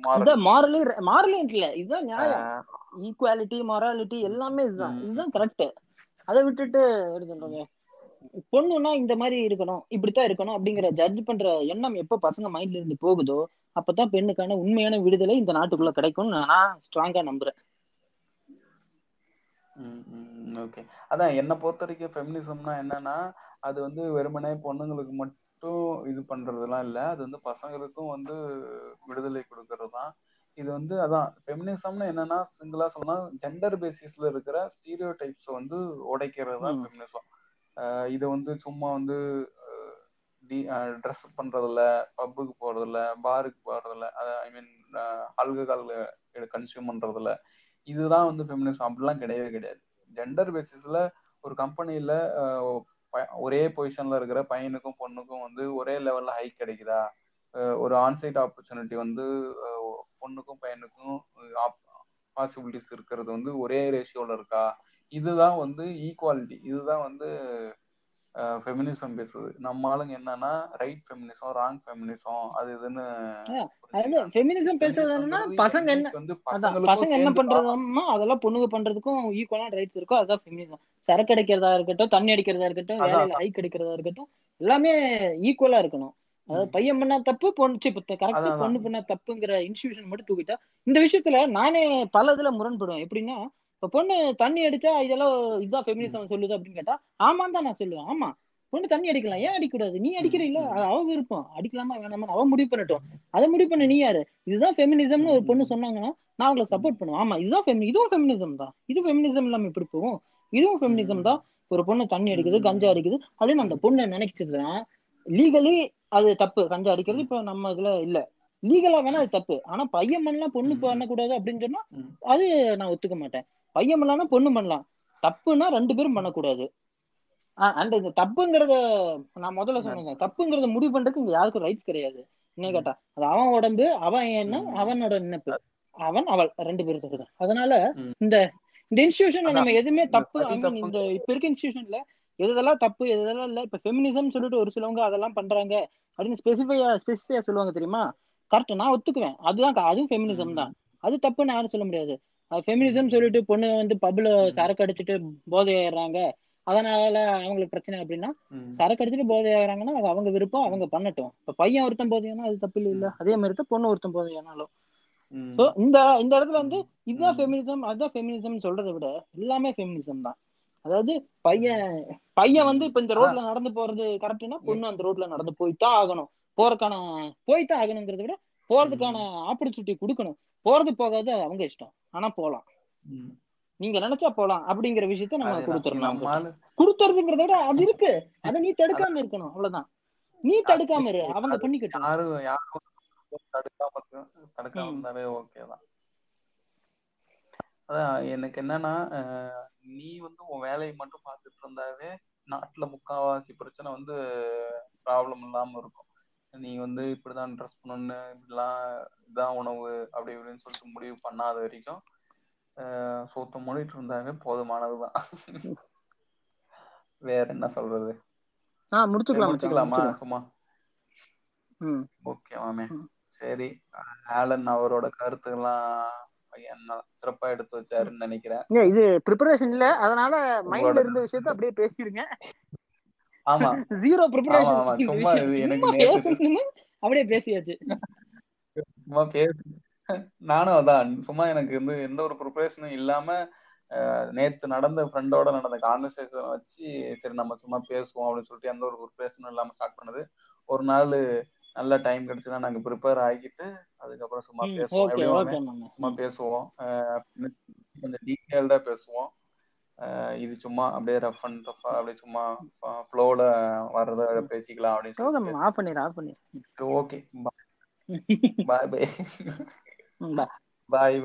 மாரல் மாரலி இல்ல. இதுதான் நியாயம். ஈக்குவாலிட்டி மொராலிட்டி எல்லாமே இதுதான். இதுதான் கரெக்ட் அதை விட்டுட்டு எப்படி சொல்றது? பொண்ணுன்னா இந்த மாதிரி இருக்கணும் இப்படித்தான் இருக்கணும் அப்படிங்கிற ஜட்ஜ் பண்ற எண்ணம் எப்போ பசங்க மைண்ட்ல இருந்து போகுதோ அப்பதான் பெண்ணுக்கான உண்மையான விடுதலை இந்த நாட்டுக்குள்ள கிடைக்கும்னு நான் ஸ்ட்ராங்கா நம்புறேன். ஓகே அதான் என்னை பொறுத்த வரைக்கும் ஃபெமினிசம்னா என்னன்னா அது வந்து வெறுமனே பொண்ணுங்களுக்கு மட்டும் இது பண்றதுலாம் இல்ல அது வந்து பசங்களுக்கும் வந்து விடுதலை கொடுக்கறது தான் இது வந்து அதான் ஃபெமினிசம்னு என்னன்னா சிங்கிளா சொன்னா ஜெண்டர் பேசிஸ்ல இருக்கிற ஸ்டீரியோ டைப்ஸ் வந்து உடைக்கிறது தான். ஃபெமினிசம் இது வந்து சும்மா வந்து ட்ரெஸ் பண்றதில்ல பப்புக்கு போறதில்ல பாருக்கு போறதில்ல ஐ மீன் ஆல்கஹால் கன்சியூம் பண்றதில்ல. இதுதான் வந்து ஃபெமினிசம் அப்படிலாம் கிடையவே கிடையாது. ஜெண்டர் பேசிஸ்ல ஒரு கம்பெனில ஒரே பொசிஷன்ல இருக்கிற பையனுக்கும் பொண்ணுக்கும் வந்து ஒரே லெவல்ல ஹைக் கிடைக்குதா? ஒரு ஆன்சைட் ஆப்பர்ச்சுனிட்டி வந்து பொண்ணுக்கும் பையனுக்கும் பாசிபிலிட்டிஸ் இருக்கிறது வந்து ஒரே ரேஷியோல இருக்கா? இதுதான் வந்து ஈக்குவாலிட்டி இதுதான் வந்து ஃபெமினிசம் பேசுது. நம்ம ஆளுங்க என்னன்னா ரைட் ஃபெமினிசம் ராங் ஃபெமினிசம் அது இதுன்னு ஃபெமினிசம் பேசுறது என்னன்னா பசங்க என்ன பசங்க என்ன பண்றதுமோ அதெல்லாம் பொண்ணுங்க பண்றதுக்கும் ஈக்குவலான ரைட்ஸ் இருக்கோ அதான் ஃபெமினிசம் சரக்கு அடிக்கிறதா இருக்கட்டும் தண்ணி அடிக்கிறதா இருக்கட்டும் வேலையில ஹைக் அடிக்கிறதா இருக்கட்டும் எல்லாமே ஈக்குவலா இருக்கணும். அதாவது. பையன் பண்ணா தப்பு பொண்ணு இப்ப கரெக்ட். பொண்ணு பண்ணா தப்புங்கிற இன்ஸ்டிடியூஷன் மட்டும் தூக்கிட்டா இந்த விஷயத்துல நானே பல இதுல முரண்படுவேன். எப்படின்னா இப்ப பொண்ணு தண்ணி அடிச்சா இதெல்லாம் இதுதான் ஃபெமினிசம் சொல்லுது அப்படின்னு கேட்டா ஆமான்னு தான் நான் சொல்லுவேன். ஆமா பொண்ணு தண்ணி அடிக்கலாம். ஏன் அடிக்கக்கூடாது நீ அடிக்கிற இல்ல. அவ விருப்பம். அடிக்கலாமா வேணாமா அவ முடிவு பண்ணட்டும். அதை முடிவு பண்ண நீ யாரு? இதுதான் ஃபெமினிசம்னு ஒரு பொண்ணு சொன்னாங்கன்னா நான் அவங்களை சப்போர்ட் பண்ணுவேன். ஆமா இதுதான் ஃபெமி இதுவும் ஃபெமினிசம் தான். இது ஃபெமினிசம் இல்லாம இப்படி போகும். இதுவும் ஃபெமினிசம் தான். ஒரு பொண்ணு தண்ணி அடிக்குது. கஞ்சா அடிக்குது. அப்படின்னு அந்த பொண்ணு நினைச்சதுன்னா லீகலி அது தப்பு கஞ்சா அடிக்கிறது இப்ப நம்ம இதுல இல்ல லீகலா வேணா அது தப்பு ஆனா பையன் பண்ணலாம் பொண்ணு. பண்ணக்கூடாது அப்படின்னு சொன்னா. அது நான் ஒத்துக்க மாட்டேன் பையன் பண்ணலாம் பொண்ணு பண்ணலாம் தப்புன்னா ரெண்டு பேரும் பண்ணக்கூடாது அண்ட் இந்த தப்புங்கிறத நான் முதல்ல சொன்னேன் தப்புங்கிறத முடிவு பண்றதுக்கு இங்க யாருக்கும் ரைட்ஸ் கிடையாது என்ன கேட்டா அது அவன் உடம்பு அவன் எண்ணம் ம். அவனோட நினைப்பு அவன் அவள் ரெண்டு பேருக்கு தான் அதனால. இந்த இந்த இன்ஸ்டிடியூஷன்ல நம்ம. எதுவுமே தப்பு தப்பு. இந்த இப்ப இருக்க இன்ஸ்டிடியூஷன்ல எதெல்லாம் தப்பு எதெல்லாம் இல்ல? இப்ப ஃபெமினிசம் சொல்லிட்டு ஒரு சிலவங்க அதெல்லாம் பண்றாங்க அப்படின்னு ஸ்பெசிஃபையா ஸ்பெசிஃபையா சொல்லுவாங்க தெரியுமா? கரெக்ட் நான் ஒத்துக்குவேன். அதுதான் அதுவும் ஃபெமினிசம் தான். அது தப்புன்னு யாரும் சொல்ல முடியாது. ஃபெமினிசம் சொல்லிட்டு பொண்ணு வந்து பப்ல. சரக்கு அடிச்சுட்டு போதை ஏறுறாங்க அதனால அவங்களுக்கு பிரச்சனை அப்படின்னா. சரக்கு அடிச்சுட்டு போதை ஆகிறாங்கன்னா அது அவங்க விருப்பம் அவங்க பண்ணட்டும். இப்ப பையன் ஒருத்தன் போதையானா அது தப்பு இல்ல. இல்ல அதே மாதிரி தான் பொண்ணு ஒருத்தன் போதையானாலும். சோ இந்த இந்த இடத்துல வந்து இதுதான். ஃபெமினிசம் அதுதான் ஃபெமினிசம் சொல்றதை விட எல்லாமே ஃபெமினிசம் தான். அதாவது பையன் பையன் வந்து இப்ப இந்த ரோட்ல நடந்து போறது கரெக்ட்னா பொண்ணு அந்த ரோட்ல நடந்து போய்தான் ஆகணும். போறதுக்கான போய்தான் ஆகணுங்கிறத விட போறதுக்கான ஆப்பர்ச்சுனிட்டி கொடுக்கணும். போறது போகாது அவங்க இஷ்டம். ஆனா போலாம். நீங்க நினைச்சா போலாம். அப்படிங்கிற விஷயத்த நம்ம கொடுத்துடணும் கொடுத்துறதுங்கிறத விட அது இருக்கு. அதை நீ தடுக்காம இருக்கணும். அவ்வளவுதான். நீ தடுக்காம இரு. அவங்க அது பண்ணிக்கட்டும் யாரும் யாரும் தடுக்காம தடுக்காம ம். இருந்தாவே ஓகே தான். அதான் எனக்கு என்னன்னா நீ வந்து உன் வேலையை மட்டும் பார்த்துட்டு இருந்தாவே நாட்டுல முக்காவாசி பிரச்சனை வந்து ப்ராப்ளம் இல்லாம இருக்கும். நீ வந்து இப்படிதான் ட்ரெஸ் பண்ணணும்னு இப்படிலாம் இதான் உணவு அப்படி இப்படின்னு சொல்லிட்டு முடிவு பண்ணாத வரைக்கும் சோத்த மூடிட்டு இருந்தாவே போதுமானதுதான். வேற என்ன சொல்றது? ஆ முடிச்சுக்கலாம் முடிச்சுக்கலாமா சும்மா? ம். ஓகே மாமே. சரி ஆலன் அவரோட கருத்துக்கெல்லாம் என்ன சிறப்பா எடுத்து வச்சாருன்னு நினைக்கிறேன். இது ப்ரிப்பரேஷன் இல்ல. அதனால மைண்ட்ல இருந்த விஷயத்த அப்படியே பேசிடுங்க. ஆமா. ஜீரோ ப்ரிப்பரேஷன் சும்மா எனக்கு அப்படியே பேசியாச்சு. சும்மா பேசு. நானும் அதான் சும்மா எனக்கு வந்து எந்த ஒரு ப்ரிப்பரேஷனும் இல்லாம நேத்து நடந்த ஃப்ரெண்டோட நடந்த கான்வர்சேஷன் வச்சு சரி நம்ம சும்மா பேசுவோம் அப்படின்னு சொல்லிட்டு எந்த ஒரு ப்ரிப்பரேஷனும் இல்லாம ஸ்டார்ட் பண்ணது. ஒரு நாள் நல்ல டைம் கிடைச்சுன்னா நாங்க ப்ரிப்பேர் ஆகிட்டு அதுக்கப்புறம் சும்மா பேசுவோம். சும்மா பேசுவோம். கொஞ்சம் டீட்டெயில்டா பேசுவோம். இது சும்மா அப்படியே ரஃப் அண்ட் டஃபா அப்படியே சும்மா ஃப்ளோல வர்றத பேசிக்கலாம் அப்படின்னு ஆஃப் பண்ணிடு ஆஃப் பண்ணிடு ஓகே பாய் பாய் பாய்